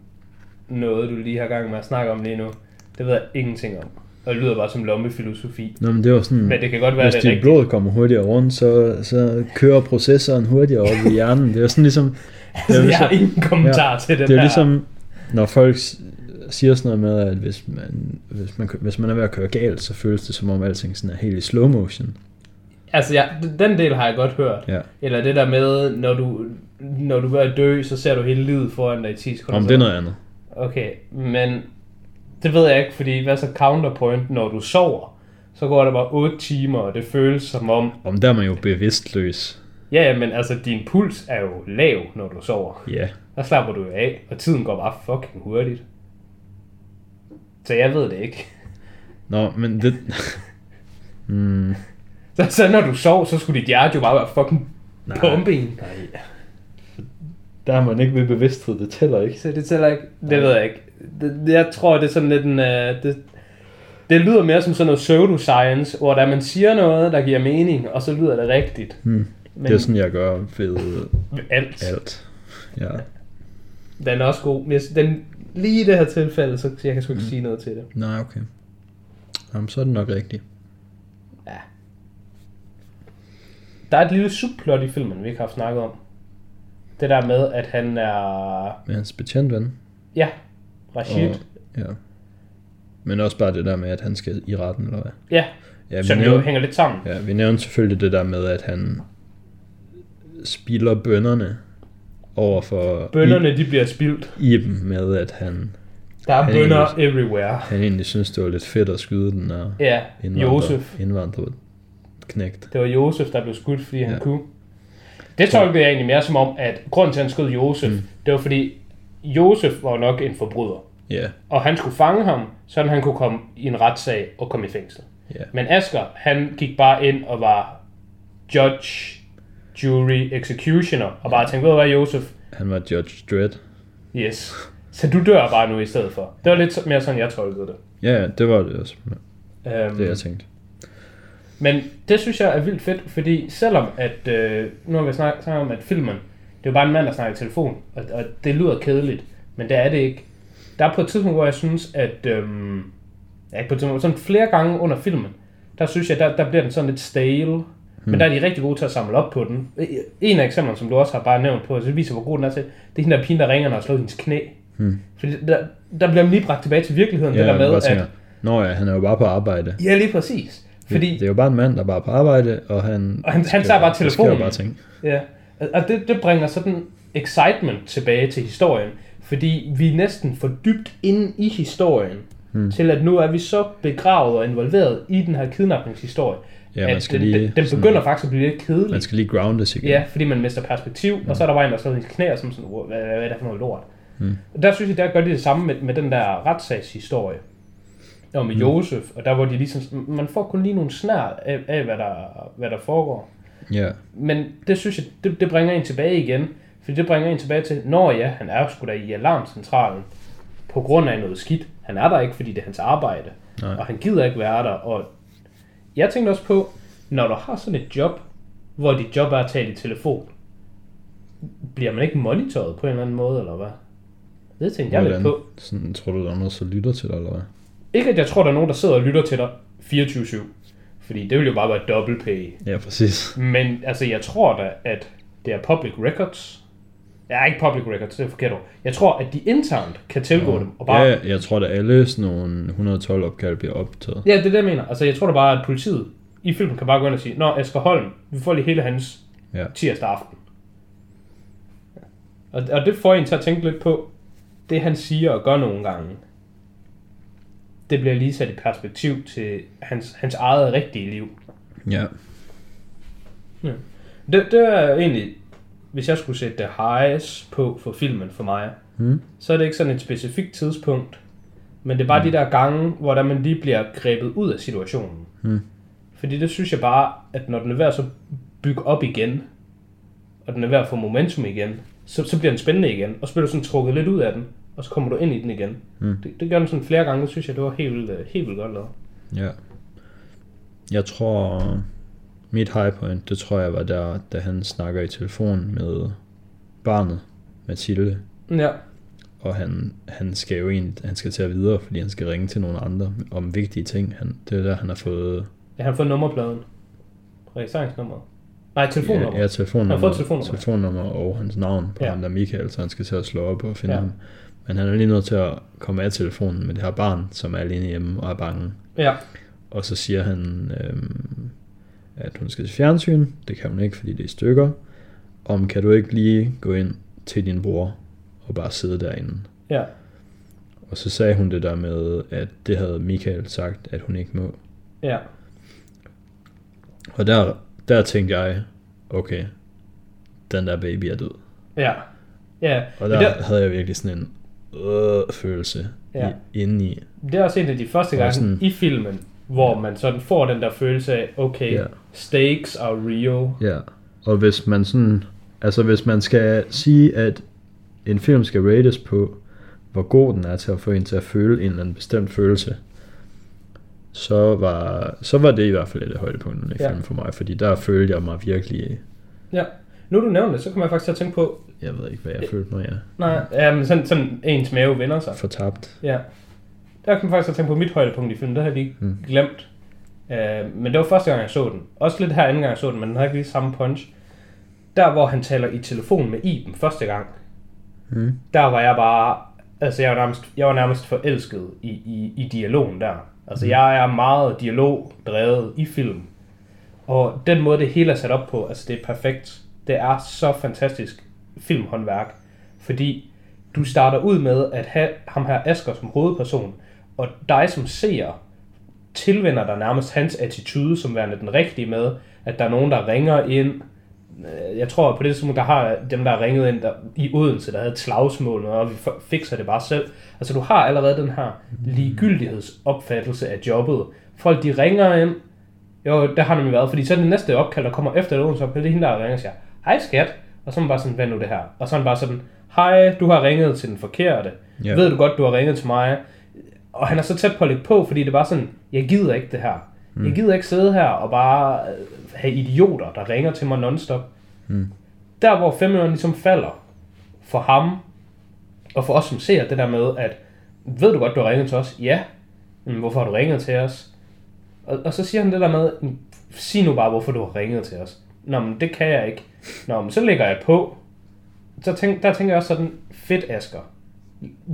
noget, du lige har gang med at snakke om lige nu, det ved jeg ingenting om. Og det lyder bare som lommefilosofi. Nå, men det var sådan, Men det kan godt være, hvis det dit blod kommer hurtigere rundt, så, så kører processoren hurtigere op i hjernen. Det er jo sådan ligesom, det er jo Jeg har ingen kommentar ja, til den det er jo ligesom når folk siger sådan noget med, at hvis man, hvis man, hvis man er ved at køre galt, så føles det som om alting sådan er helt i slow motion. Altså, ja, den del har jeg godt hørt. Ja. Eller det der med, når du, når du er ved at dø, så ser du hele livet foran dig i 10 sekunder. Om det er noget andet. Okay, men det ved jeg ikke, fordi hvad så counterpoint, når du sover? Så går der bare 8 timer, og det føles som om... Om der er man jo bevidstløs. Ja, ja, men altså, din puls er jo lav, når du sover. Ja. Der slapper du jo af, og tiden går bare fucking hurtigt. Så jeg ved det ikke. Nå, men det... mm, Så, så når du sov, så skulle dit hjerte jo bare være fucking Nej. pumping. nej. Der er man ikke ved bevidsthed, det tæller ikke. Så det tæller ikke. Det ved jeg ikke. Det, jeg tror, det er sådan lidt en... Uh, det, det lyder mere som sådan noget pseudoscience, hvor der man siger noget, der giver mening, og så lyder det rigtigt. Hmm. Men Det er sådan, jeg gør ved alt. alt. Ja. Den er også god. Den, lige i det her tilfælde, så jeg kan sgu ikke sige noget til det. Nej, okay. Jamen, så er det nok rigtigt. Ja. Der er et lille subplot i filmen, vi ikke har snakket om. Det der med, at han er... Med hans betjentven. Ja, Rashid. Og, ja. Men også bare det der med, at han skal i retten, eller hvad? Ja, Ja, som jo hænger lidt sammen. ja, vi nævnte selvfølgelig det der med, at han spilder bønderne over for Bønderne, de bliver spildt. I, Iben med, at han, Der er Han- bønder everywhere. han egentlig synes, det var lidt fedt at skyde den der Ja, indvandrer, Josef. indvandrer knægt. Det var Josef, der blev skudt, fordi han Ja. kunne. Det tolkede jeg egentlig mere som om, at grunden til, at han skød Josef, mm. det var fordi, Josef var nok en forbryder. Ja, Og han skulle fange ham, så han kunne komme i en retssag og komme i fængsel. ja. Men Asger, han gik bare ind og var judge, jury, executioner, og bare tænkte, ved du hvad, Josef? Han var Judge Dredd. Yes. Så du dør bare nu i stedet for. Det var lidt mere sådan, jeg tolkede det. Ja, ja, det var det også. Um, Det jeg tænkte. Men det synes jeg er vildt fedt, fordi selvom at, øh, nu har vi snakket om, at filmen, det er jo bare en mand, der snakker i telefon, og, og det lyder kedeligt, men det er det ikke. Der er på et tidspunkt, hvor jeg synes, at, øhm, ja, ikke på et tidspunkt, sådan flere gange under filmen, der synes jeg, der, der bliver den sådan lidt stale, hmm. men der er de rigtig gode til at samle op på den. En af eksemplerne, som du også har bare nævnt på, så det viser, hvor god den er til, det er hende der pige, der ringer, når har slået hendes knæ. Hmm. Fordi der, der bliver man lige bragt tilbage til virkeligheden, Ja, det der med, at... Nå ja, han er jo bare på arbejde. Ja, lige præcis. Fordi Det er jo bare en mand, der er bare på arbejde, og han... Og han- han tager bare telefonen. bare ting. Ja, og det, det bringer sådan excitement tilbage til historien, fordi vi er næsten for dybt inde i historien, hmm. til at nu er vi så begravet og involveret i den her kidnapningshistorie, Ja, at den, lige den, den sådan- begynder faktisk at blive lidt kedelig. Man skal lige groundes igen. Ja, fordi man mister perspektiv, og så er der bare en, der slår hendes knæ, og som sådan, "Wow, hvad, hvad er det for noget lort? Hmm. Og der synes jeg, der gør de det samme med, med den der retssagshistorie. Og med hmm. Josef, og der hvor de ligesom, man får kun lige nogle snær af, af hvad, der, hvad der foregår. Ja. Men det synes jeg, det, det bringer en tilbage igen. Fordi det bringer en tilbage til, når ja, han er jo sgu da i alarmcentralen på grund af noget skidt. Han er der ikke, fordi det er hans arbejde. Nej. Og han gider ikke være der. Og jeg tænkte også på, når du har sådan et job, hvor dit job er at tale i telefon, bliver man ikke monitoret på en eller anden måde, eller hvad? Det tænkte jeg lidt Hvordan? på. Sådan, tror du, der er noget, så lytter til dig, eller hvad? Ikke at jeg tror, der er nogen, der sidder og lytter til dig 24-7. Fordi det vil jo bare være double pay. Ja, præcis. Men altså, jeg tror da, at det er public records. Ja, ikke public records, det er forkert ord. Jeg tror, at de internt kan tilgå dem. Og bare, Ja, jeg tror, at alle sådan nogle 112 opkald bliver optaget. ja, det er det, jeg mener. Altså, jeg tror da bare, at politiet i filmen kan bare gå ind og sige, Nå, Asger Holm, vi får lige hele hans Ja. tirsdag aften. Og, og det får en til at tænke lidt på, det han siger og gør nogle gange, det bliver lige sat i perspektiv til hans, hans eget rigtige liv. Ja. Det, det er egentlig, hvis jeg skulle sætte det highs på for filmen for mig, Hmm. så er det ikke sådan et specifikt tidspunkt, men det er bare mm. de der gange, hvor der man lige bliver grebet ud af situationen. Hmm. Fordi det synes jeg bare, at når den er ved at så bygge op igen, og den er ved at få momentum igen, så, så bliver den spændende igen, og så bliver du sådan trukket lidt ud af den, og så kommer du ind i den igen. Hmm. Det, det gør den sådan flere gange, synes jeg, det var helt, vildt, øh, helt vildt godt lavet. Ja. Jeg tror, mit high point, det tror jeg var der, da han snakker i telefon med barnet, Mathilde. Ja, Og han, han skal jo egentlig, han skal til at videre, fordi han skal ringe til nogle andre om vigtige ting. Han, det er der, han har fået jeg har fået nummerpladen. Registreringsnummeret. Nej, telefonnummer. ja, ja, telefonnummer, Han har fået telefonnummer. telefonnummer og hans navn på Ja. ja. ham der Michael, så han skal til at slå op og finde Ja. ja. ham. Men han er lige nødt til at komme af telefonen med det her barn, som er alene hjemme og er bange. ja. Og så siger han, øhm, at hun skal til fjernsyn. Det kan hun ikke, fordi det er stykker. Om kan du ikke lige gå ind til din bror og bare sidde derinde. Ja. Og så sagde hun det der med, at det havde Michael sagt, at hun ikke må. Ja. Og der, der tænkte jeg, okay, den der baby er død. Ja. Ja. Og Men der havde jeg virkelig sådan en øh, følelse Ja. ja. indeni. det er også en af de første gange sådan- i filmen, hvor man sådan får den der følelse af, okay, Ja. stakes are real. Ja, og hvis man sådan, altså hvis man skal sige, at en film skal rates på, hvor god den er til at få en til at føle en eller anden bestemt følelse, så var, så var det i hvert fald et af højdepunkterne i Ja. filmen for mig, fordi der følte jeg mig virkelig, Ja. Nu du nævner det, så kommer jeg faktisk til at tænke på, jeg ved ikke, hvad jeg følte mig, jeg nej, ja, men sådan, sådan ens mave vender sig. fortabt. Ja. Der kan man faktisk have tænkt på mit højdepunkt i filmen. Det har jeg lige Mm. glemt. Uh, men det var første gang, jeg så den. Også lidt her anden gang, jeg så den, men den har ikke lige samme punch. Der, hvor han taler i telefon med Iben første gang, Mm. der var jeg bare... Altså, jeg var nærmest, jeg var nærmest forelsket i, i, i dialogen der. Altså, jeg er meget dialogdrevet i film. Og den måde, det hele er sat op på, altså, det er perfekt. Det er så fantastisk filmhåndværk. Fordi du starter ud med at have ham her Asger som hovedperson, og dig som seer tilvender dig nærmest hans attitude som værende den rigtige med, at der er nogen, der ringer ind. Øh, jeg tror, at på det tidspunkt, der har dem, der har ringet ind der, i Odense, der havde et slagsmål, og vi fikser det bare selv. Altså, du har allerede den her ligegyldighedsopfattelse af jobbet. Folk, de ringer ind. Jo, der har nemlig været, fordi så er det næste opkald, der kommer efter et Odense opkald, det er hende, der ringer og siger, hej skat, og så er man bare sådan, hvad nu det her? Og så er man bare sådan, hej, du har ringet til den forkerte. Ja. Ved du godt, du har ringet til mig? Og han er så tæt på at lægge på, fordi det er bare sådan, jeg gider ikke det her. Mm. Jeg gider ikke sidde her og bare øh, have idioter, der ringer til mig nonstop. Mm. Der hvor femøren ligesom falder for ham, og for os som ser det der med, at ved du godt, du har ringet til os? Ja. Men hvorfor har du ringet til os? Og, og så siger han det der med, "Mm, sig nu bare, hvorfor du har ringet til os. Nå, men det kan jeg ikke. Nå, men så lægger jeg på. Så tænk, der tænker jeg også sådan, fedt Asger.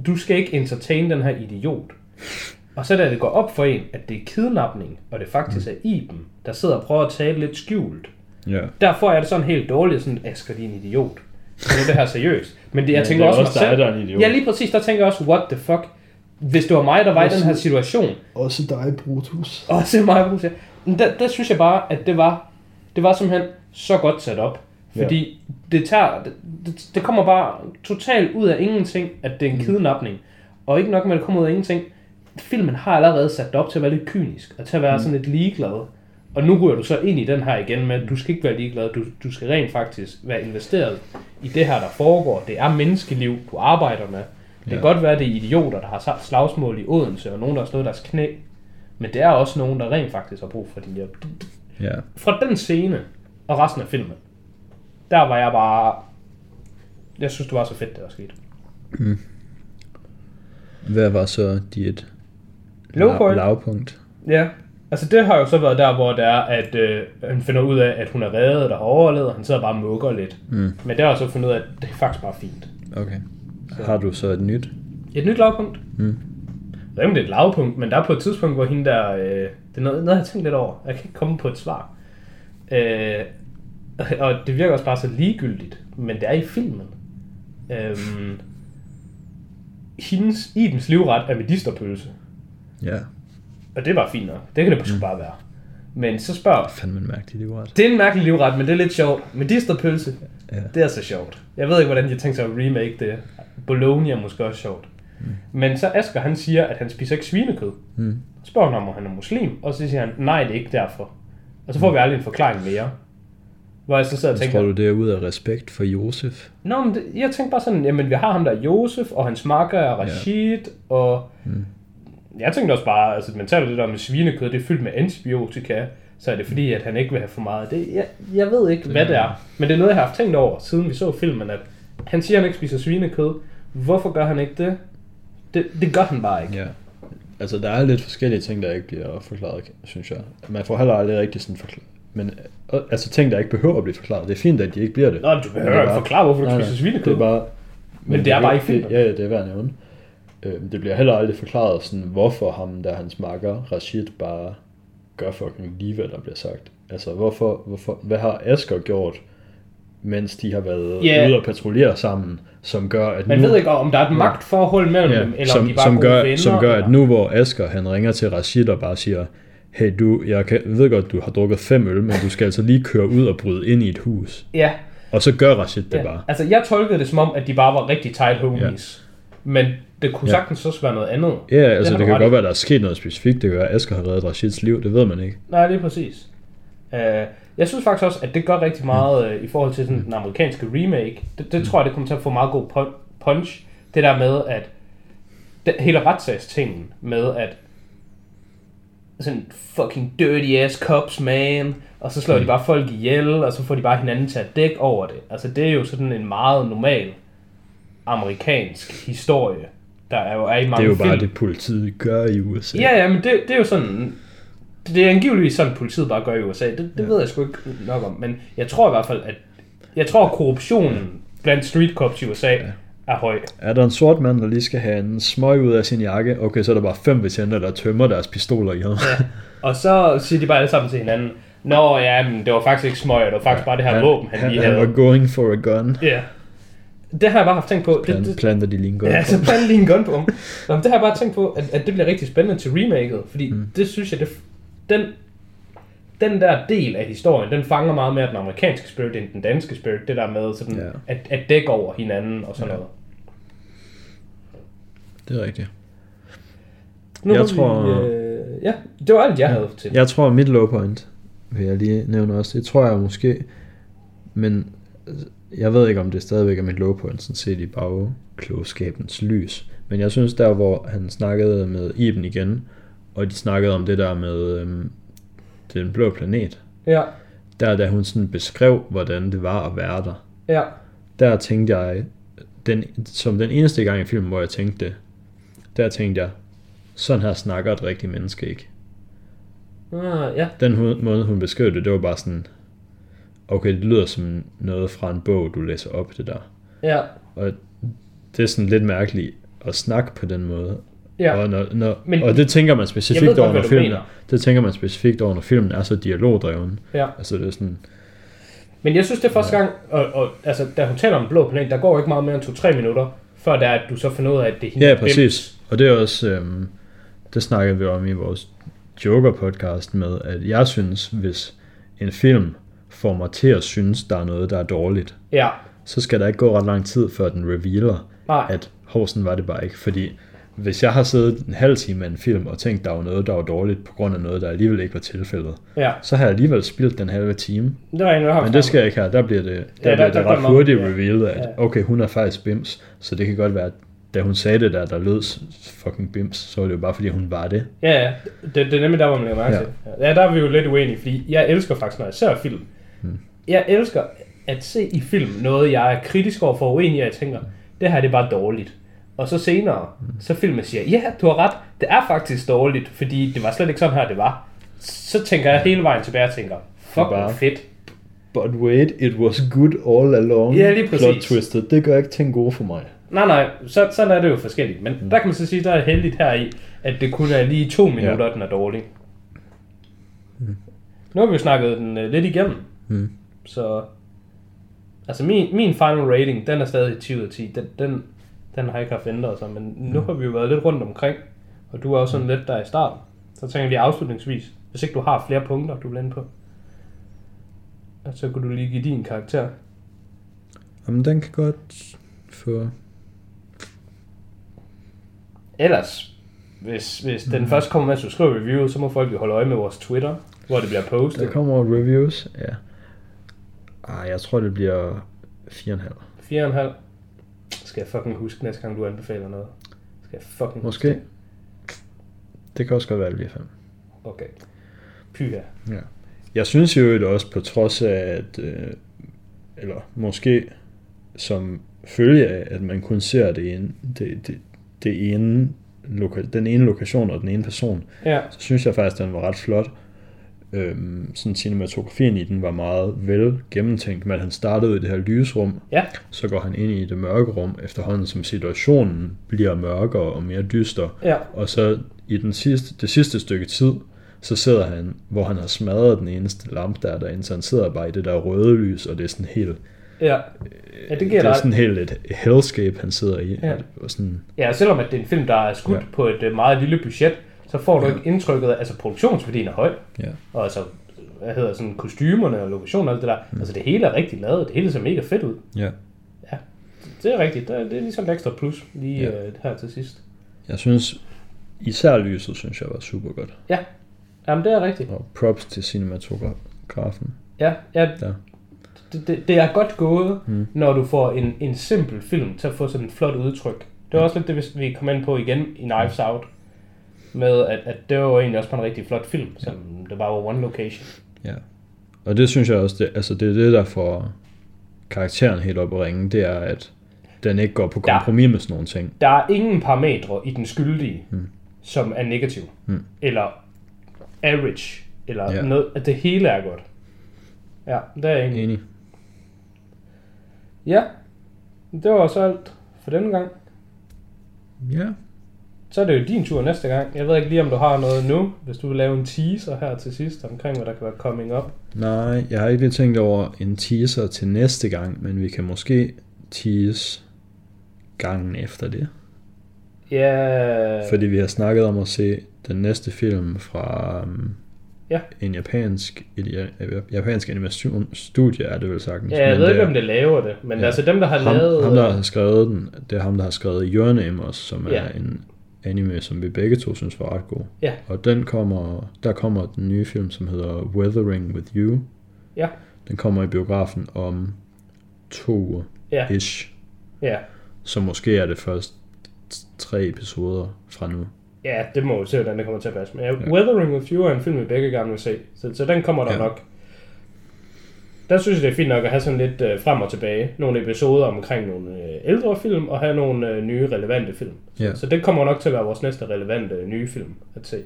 Du skal ikke entertain den her idiot. Og så da det går op for en, at det er kidnapning, og det faktisk er Iben, der sidder og prøver at tale lidt skjult. Ja. Derfor er det sådan helt dårligt, sådan, Asger, din idiot. Så er det her seriøst. Men det, jeg Men tænker det også, også mig dig, selv. der er en idiot. Ja, lige præcis. Der tænker jeg også, what the fuck. Hvis det var mig, der var i den her situation, Også dig, Brutus. og se mig, Bruce. Men Der, der synes jeg bare, at det var, det var simpelthen så godt sat op. Fordi det, tager, det, det, det kommer bare totalt ud af ingenting, at det er en Mm. kidnapning. Og ikke nok med, at det kommer ud af ingenting. Filmen har allerede sat det op til at være lidt kynisk, og til at være Mm. sådan lidt ligeglad. Og nu ryger du så ind i den her igen med, at du skal ikke være ligeglad, du, du skal rent faktisk være investeret i det her, der foregår. Det er menneskeliv, du arbejder med. Det kan Ja. godt være, at det er idioter, der har slagsmål i Odense, og nogen, der har slået deres knæ. Men det er også nogen, der rent faktisk har brug for din hjælp. Ja. Fra den scene og resten af filmen, der var jeg bare... Jeg synes, det var så fedt, det der skete. Hvad var så dit point? lavpunkt? Ja, altså det har jo så været der, hvor det er, at øh, han finder ud af, at hun er reddet og har overlevet, og han sidder bare og mukker lidt. Mm. Men det har jeg så fundet ud af, at det er faktisk bare fint. Okay. Har du så et nyt? Et nyt lavpunkt. Mm. Jeg ved ikke, om det er et lavpunkt, men der er på et tidspunkt, hvor hende der... Øh, det er noget, noget, jeg har tænkt lidt over. Jeg kan ikke komme på et svar. Øh, og det virker også bare så ligegyldigt, men det er i filmen. Øhm, hendes, Ibens livret er medisterpølse. Ja. Og det er bare fint nok. Det kan det sgu bare være. Men så spørger... Fandme en mærkelig livret. Det er en mærkelig livret, men det er lidt sjovt. Medisterpølse, Ja. det er så sjovt. Jeg ved ikke, hvordan de tænkt sig at remake det. Bologna er måske også sjovt. Men så Asger, han siger, at han spiser ikke svinekød. Mm. Så spørger han om, om han er muslim, og så siger han, nej, det er ikke derfor. Og så får vi aldrig en forklaring mere. Hvor jeg så sidder og tænker, tror du, det er ud af respekt for Josef? Nå, men det, jeg tænkte bare sådan, jamen vi har ham der Josef, og hans makker er Rashid, ja. og Mm. jeg tænkte også bare, altså man taler det der med svinekød, det er fyldt med antibiotika, så er det fordi, at han ikke vil have for meget. Det, jeg, jeg ved ikke, hvad det er, men det er noget, jeg har haft tænkt over, siden vi så filmen, at han siger, at han ikke spiser svinekød. Hvorfor gør han ikke det? Det, det gør han bare ikke. Ja. Altså, der er lidt forskellige ting, der ikke bliver forklaret, synes jeg. Man får heller aldrig rigtig sådan forklaret. Men øh, altså ting, der ikke behøver at blive forklaret. Det er fint, at de ikke bliver det. Nå, du Men det behøver er ikke bare- forklare, hvorfor du Nej, ikke nej, spiser svinekød. Det er bare... Men det er bare i det- filmen. Ja, det er værd at nævne. Øh, det bliver heller aldrig forklaret, sådan, hvorfor ham, der er hans makker, Rashid, bare gør fucking lige, hvad der bliver sagt. Altså, hvorfor, hvorfor, hvad har Asger gjort, mens de har været Ja. yeah. ude og patruljere sammen, som gør, at Man nu... ved ikke, om der er et magtforhold mellem ja, dem, eller om som, de bare som, gør, venner. som gør, eller- at nu hvor Asger han ringer til Rashid og bare siger, hey du, jeg kan, ved godt, du har drukket fem øl, men du skal altså lige køre ud og bryde ind i et hus. Ja, Og så gør Rashid det ja. bare. Altså, jeg tolkede det som om, at de bare var rigtig tight homies. Men det kunne Ja. sagtens også være noget andet. Ja, altså det, du kan godt være, der er sket noget specifikt, det gør, at Asger har reddet Rashids liv, det ved man ikke. Nej, det er præcis. Uh, jeg synes faktisk også, at det gør rigtig meget uh, i forhold til sådan den amerikanske remake. Det, det tror jeg, det kommer til at få meget god pun- punch. Det der med, at det, hele retssagstingen med, at sådan fucking dirty ass cops, man, og så slår de bare folk ihjel, og så får de bare hinanden til at dække over det. Altså, det er jo sådan en meget normal amerikansk historie, der er jo er i mange Det er jo film. bare det, politiet gør i USA. Ja, ja, men det, det er jo sådan... Det er angiveligvis sådan, politiet bare gør i USA. Det, det ved jeg sgu ikke nok om. Men jeg tror i hvert fald, at... Jeg tror, at korruptionen blandt street cops i USA ja. er høj. Er der en sort mand, der lige skal have en smøg ud af sin jakke, okay, så er der bare fem betjente, der tømmer deres pistoler i ham. Ja. Og så siger de bare alle sammen til hinanden, Nå ja, men det var faktisk ikke smøger, det var faktisk bare det her våben, han, han, lige han havde. var going for a gun. Ja. Det har jeg bare haft tænkt på. Det, Plan, det, planter de lige en gun. Ja, på. så plan lige en gun på ham. Nå, men det har jeg bare tænkt på, at, at det bliver rigtig spændende til remaket, fordi mm. det synes jeg, det, den, den der del af historien, den fanger meget mere den amerikanske spirit end den danske spirit, det der med sådan, Ja. ja. at, at dække over hinanden og sådan Ja. noget. Det er rigtigt. Nu Jeg tror- Vi, øh, ja, det var alt, jeg havde til. Jeg tror, mit low point, vil jeg lige nævne også, det tror jeg måske, men jeg ved ikke, om det stadigvæk er mit low point, sådan set i bagklogskabens lys. Men jeg synes, der hvor han snakkede med Iben igen, og de snakkede om det der med øhm, den blå planet, Ja, der da hun sådan beskrev, hvordan det var at være der, ja, der tænkte jeg, den, som den eneste gang i filmen, hvor jeg tænkte det, der tænkte jeg, sådan her snakker et rigtigt menneske ikke. ah, ja, Den hu- måde, hun beskrev det, det var bare sådan, okay, det lyder som noget fra en bog, du læser op, det der. ja, Og det er sådan lidt mærkeligt at snakke på den måde. Ja. Og, når, når, Men- og det tænker man specifikt godt, over, når filmen, mener. det tænker man specifikt over, når filmen er så dialogdreven. ja. Altså det er sådan, Men jeg synes, det er første gang, og, og altså, da hun taler om blå planet, der går ikke meget mere end 2-3 minutter, før der, at du så finder ud af, at det er hende, ja præcis. Og det er også, øhm, det snakkede vi om i vores Joker-podcast med, at jeg synes, hvis en film får mig til at synes, der er noget, der er dårligt, Ja, så skal der ikke gå ret lang tid, før den revealer, nej, at Horsen var det bare ikke. Fordi hvis jeg har siddet en halv time med en film og tænkt, der var noget, der var dårligt på grund af noget, der alligevel ikke var tilfældet, ja. så har jeg alligevel spildt den halve time. Det var en, Men det skal jeg ikke her. Der bliver det, der, der- bliver der det kommer ret noget- hurtigt ja. revealet, at Ja. okay, hun er faktisk bims, så det kan godt være, at da hun sagde det der, der lød fucking bims, så var det jo bare fordi, hun var det. Ja, ja. Det, det er nemlig der, hvor man lægger mærke Ja. til. Ja, der er vi jo lidt uenige, fordi jeg elsker faktisk, når jeg ser film. Hmm. Jeg elsker at se i film noget, jeg er kritisk over for uenig og jeg tænker, det her det er bare dårligt. Og så senere, så filmen siger, ja, du har ret, det er faktisk dårligt, fordi det var slet ikke sådan her, det var. Så tænker jeg hele vejen tilbage og tænker, fuck, bare- fedt. But wait, it was good all along. Ja, lige præcis. Plot twisted. Det gør ikke ting gode for mig. Nej, nej, så, sådan er det jo forskelligt. Men mm. der kan man så sige, der er heldigt her i, at det kun er lige to minutter, ja. den er dårlig. Mm. Nu har vi jo snakket den uh, lidt igennem. Mm. Så, altså min, min final rating, den er stadig 10 ud af 10. Den, den, den har ikke haft ændret sig, men nu har vi jo været lidt rundt omkring, og du er også sådan lidt der i starten. Så tænker vi afslutningsvis, hvis ikke du har flere punkter, du vil ende på, så kunne du lige give din karakter. Jamen, den kan godt få... Ellers, hvis, hvis den først kommer, mens du skriver review, så må folk jo holde øje med vores Twitter, hvor det bliver postet. Der kommer reviews, ja. Ah, jeg tror, det bliver 4,5. 4,5. Skal jeg fucking huske næste gang, du anbefaler noget? Skal jeg fucking Måske. huske Det kan også godt være, det bliver 5. det? Okay. Pyha. Ja. Jeg synes jo det også på trods af, at, øh, eller måske som følge af, at man kun ser det ene, det, det, det ene loka- den ene lokation og den ene person, Ja, så synes jeg faktisk, at den var ret flot. Øhm, sådan cinematografien i den var meget vel gennemtænkt, men han startede i det her lysrum, ja, så går han ind i det mørke rum, efterhånden som situationen bliver mørkere og mere dyster, ja, og så i den sidste, det sidste stykke tid, så sidder han, hvor han har smadret den eneste lampe, der er derinde, så han sidder bare i det der røde lys, og det er sådan helt, Ja. Ja, det giver det er sådan helt et hellscape, han sidder i. Ja. Og sådan, Ja, selvom at det er en film, der er skudt Ja. ja. på et øh, meget lille budget, så får du Ja. ikke indtrykket af, altså produktionsværdien er høj, ja. og altså, hvad hedder sådan, kostymerne og lokationen og alt det der. Mm. Altså det hele er rigtig lavet, det hele ser mega fedt ud. ja. Det er rigtigt, det er, det er ligesom et ekstra plus lige Ja. ja. øh, her til sidst. Jeg synes, især lyset, synes jeg var super godt. Jamen det er rigtigt. Og props til cinematografen. Ja, ja Der. det, det, det er godt gået, Mm. når du får en, en simpel film til at få sådan et flot udtryk. Det var også lidt det, vi kom ind på igen i Knives Out. Med at, at det var egentlig også på en rigtig flot film, som det bare var one location. Ja. Og det synes jeg også, det, altså det er det, der får karakteren helt op at ringe, det er, at den ikke går på Ja. kompromis med sådan nogle ting. Der er ingen parametre i den skyldige, Mm. som er negativ. Mm. Eller average. Eller Ja. ja. noget, at det hele er godt. Ja, det er jeg enig. Enig. Ja, det var så alt for denne gang. Ja. Så er det jo din tur næste gang. Jeg ved ikke lige, om du har noget nu, hvis du vil lave en teaser her til sidst omkring, hvad der kan være coming up. Nej, jeg har ikke lige tænkt over en teaser til næste gang, men vi kan måske tease gangen efter det. Ja, Fordi vi har snakket om at se den næste film fra um, Ja. en japansk, et ja- japansk animationsstudie, er det vel sagtens. ja jeg Men ved ikke, om det laver det, men ja. altså dem, der har ham, lavet... ham, der har skrevet den, det er ham, der har skrevet Your Name også, som Ja. er en anime, som vi begge to synes var ret god. Ja. Og den kommer, der kommer den nye film, som hedder Weathering with You. Ja. Den kommer i biografen om to uger, Ja, ish. ja. Så måske er det først tre episoder fra nu. ja, det må vi se, hvordan det kommer til at passe. Men ja, Ja. Weathering with You er en film, vi begge gerne vil se, så, så den kommer der ja. nok. Der synes jeg, det er fint nok at have sådan lidt øh, frem og tilbage. Nogle episoder omkring nogle øh, ældre film, og have nogle øh, nye relevante film. Ja. Så det kommer nok til at være vores næste relevante øh, nye film at se.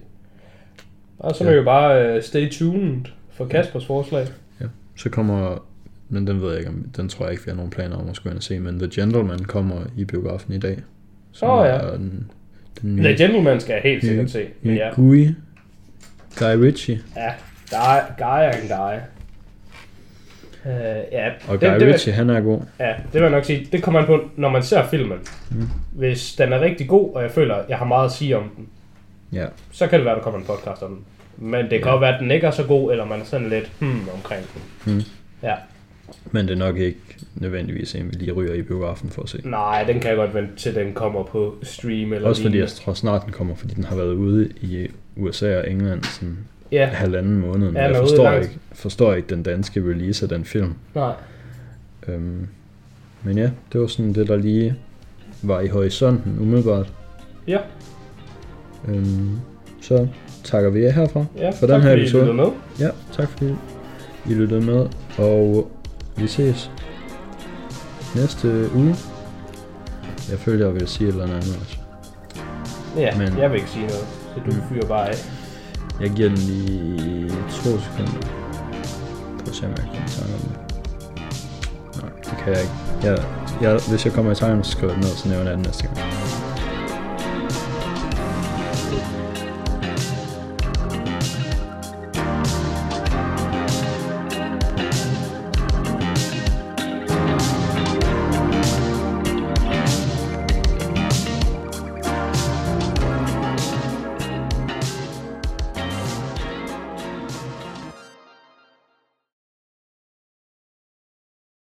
Og så må Ja. vi jo bare øh, stay tuned for Kaspers forslag. Så kommer, men den ved jeg ikke, om, den tror jeg ikke, vi har nogen planer om at skulle ind og se, men The Gentleman kommer i biografen i dag. Åh, ja. er den, den nye, The Gentleman skal jeg helt sikkert se. Men ja, Gui, Guy Ritchie. ja guy, guy er en guy. Uh, ja, Og det, Guy det, vil, Ritchie, han er god. ja, det vil jeg nok sige. Det kommer an på, når man ser filmen. Mm. Hvis den er rigtig god, og jeg føler, at jeg har meget at sige om den, Ja, så kan det være, at der kommer en podcast om den. Men det kan Ja. også være, at den ikke er så god, eller man er sådan lidt hmm omkring den. Mm. Ja, men det er nok ikke nødvendigvis en, vi lige ryger i biografen for at se. nej, den kan jeg godt vente til, den kommer på stream eller Også fordi lignende. jeg tror snart den kommer, fordi den har været ude i USA og England sådan Ja, halvanden måned. Men Ja, jeg forstår ikke, forstår ikke den danske release af den film. nej. Øhm, men ja, det var sådan det, der lige var i horisonten umiddelbart. Ja, Øhm, så takker vi jer herfra ja for tak den her fordi I episode. lyttede med. Ja, tak fordi I lyttede med, og vi ses næste uge. Jeg føler, jeg vil sige et eller andet også. Ja, Men- Men... jeg vil ikke sige noget, så du Mm. fyrer bare af. Jeg giver den lige to sekunder. Prøv at se, om jeg kommer i tanke om det. Nej, det kan jeg ikke. Jeg, jeg, hvis jeg kommer i tanke om, så skriver jeg ned, så nævner jeg den næste gang.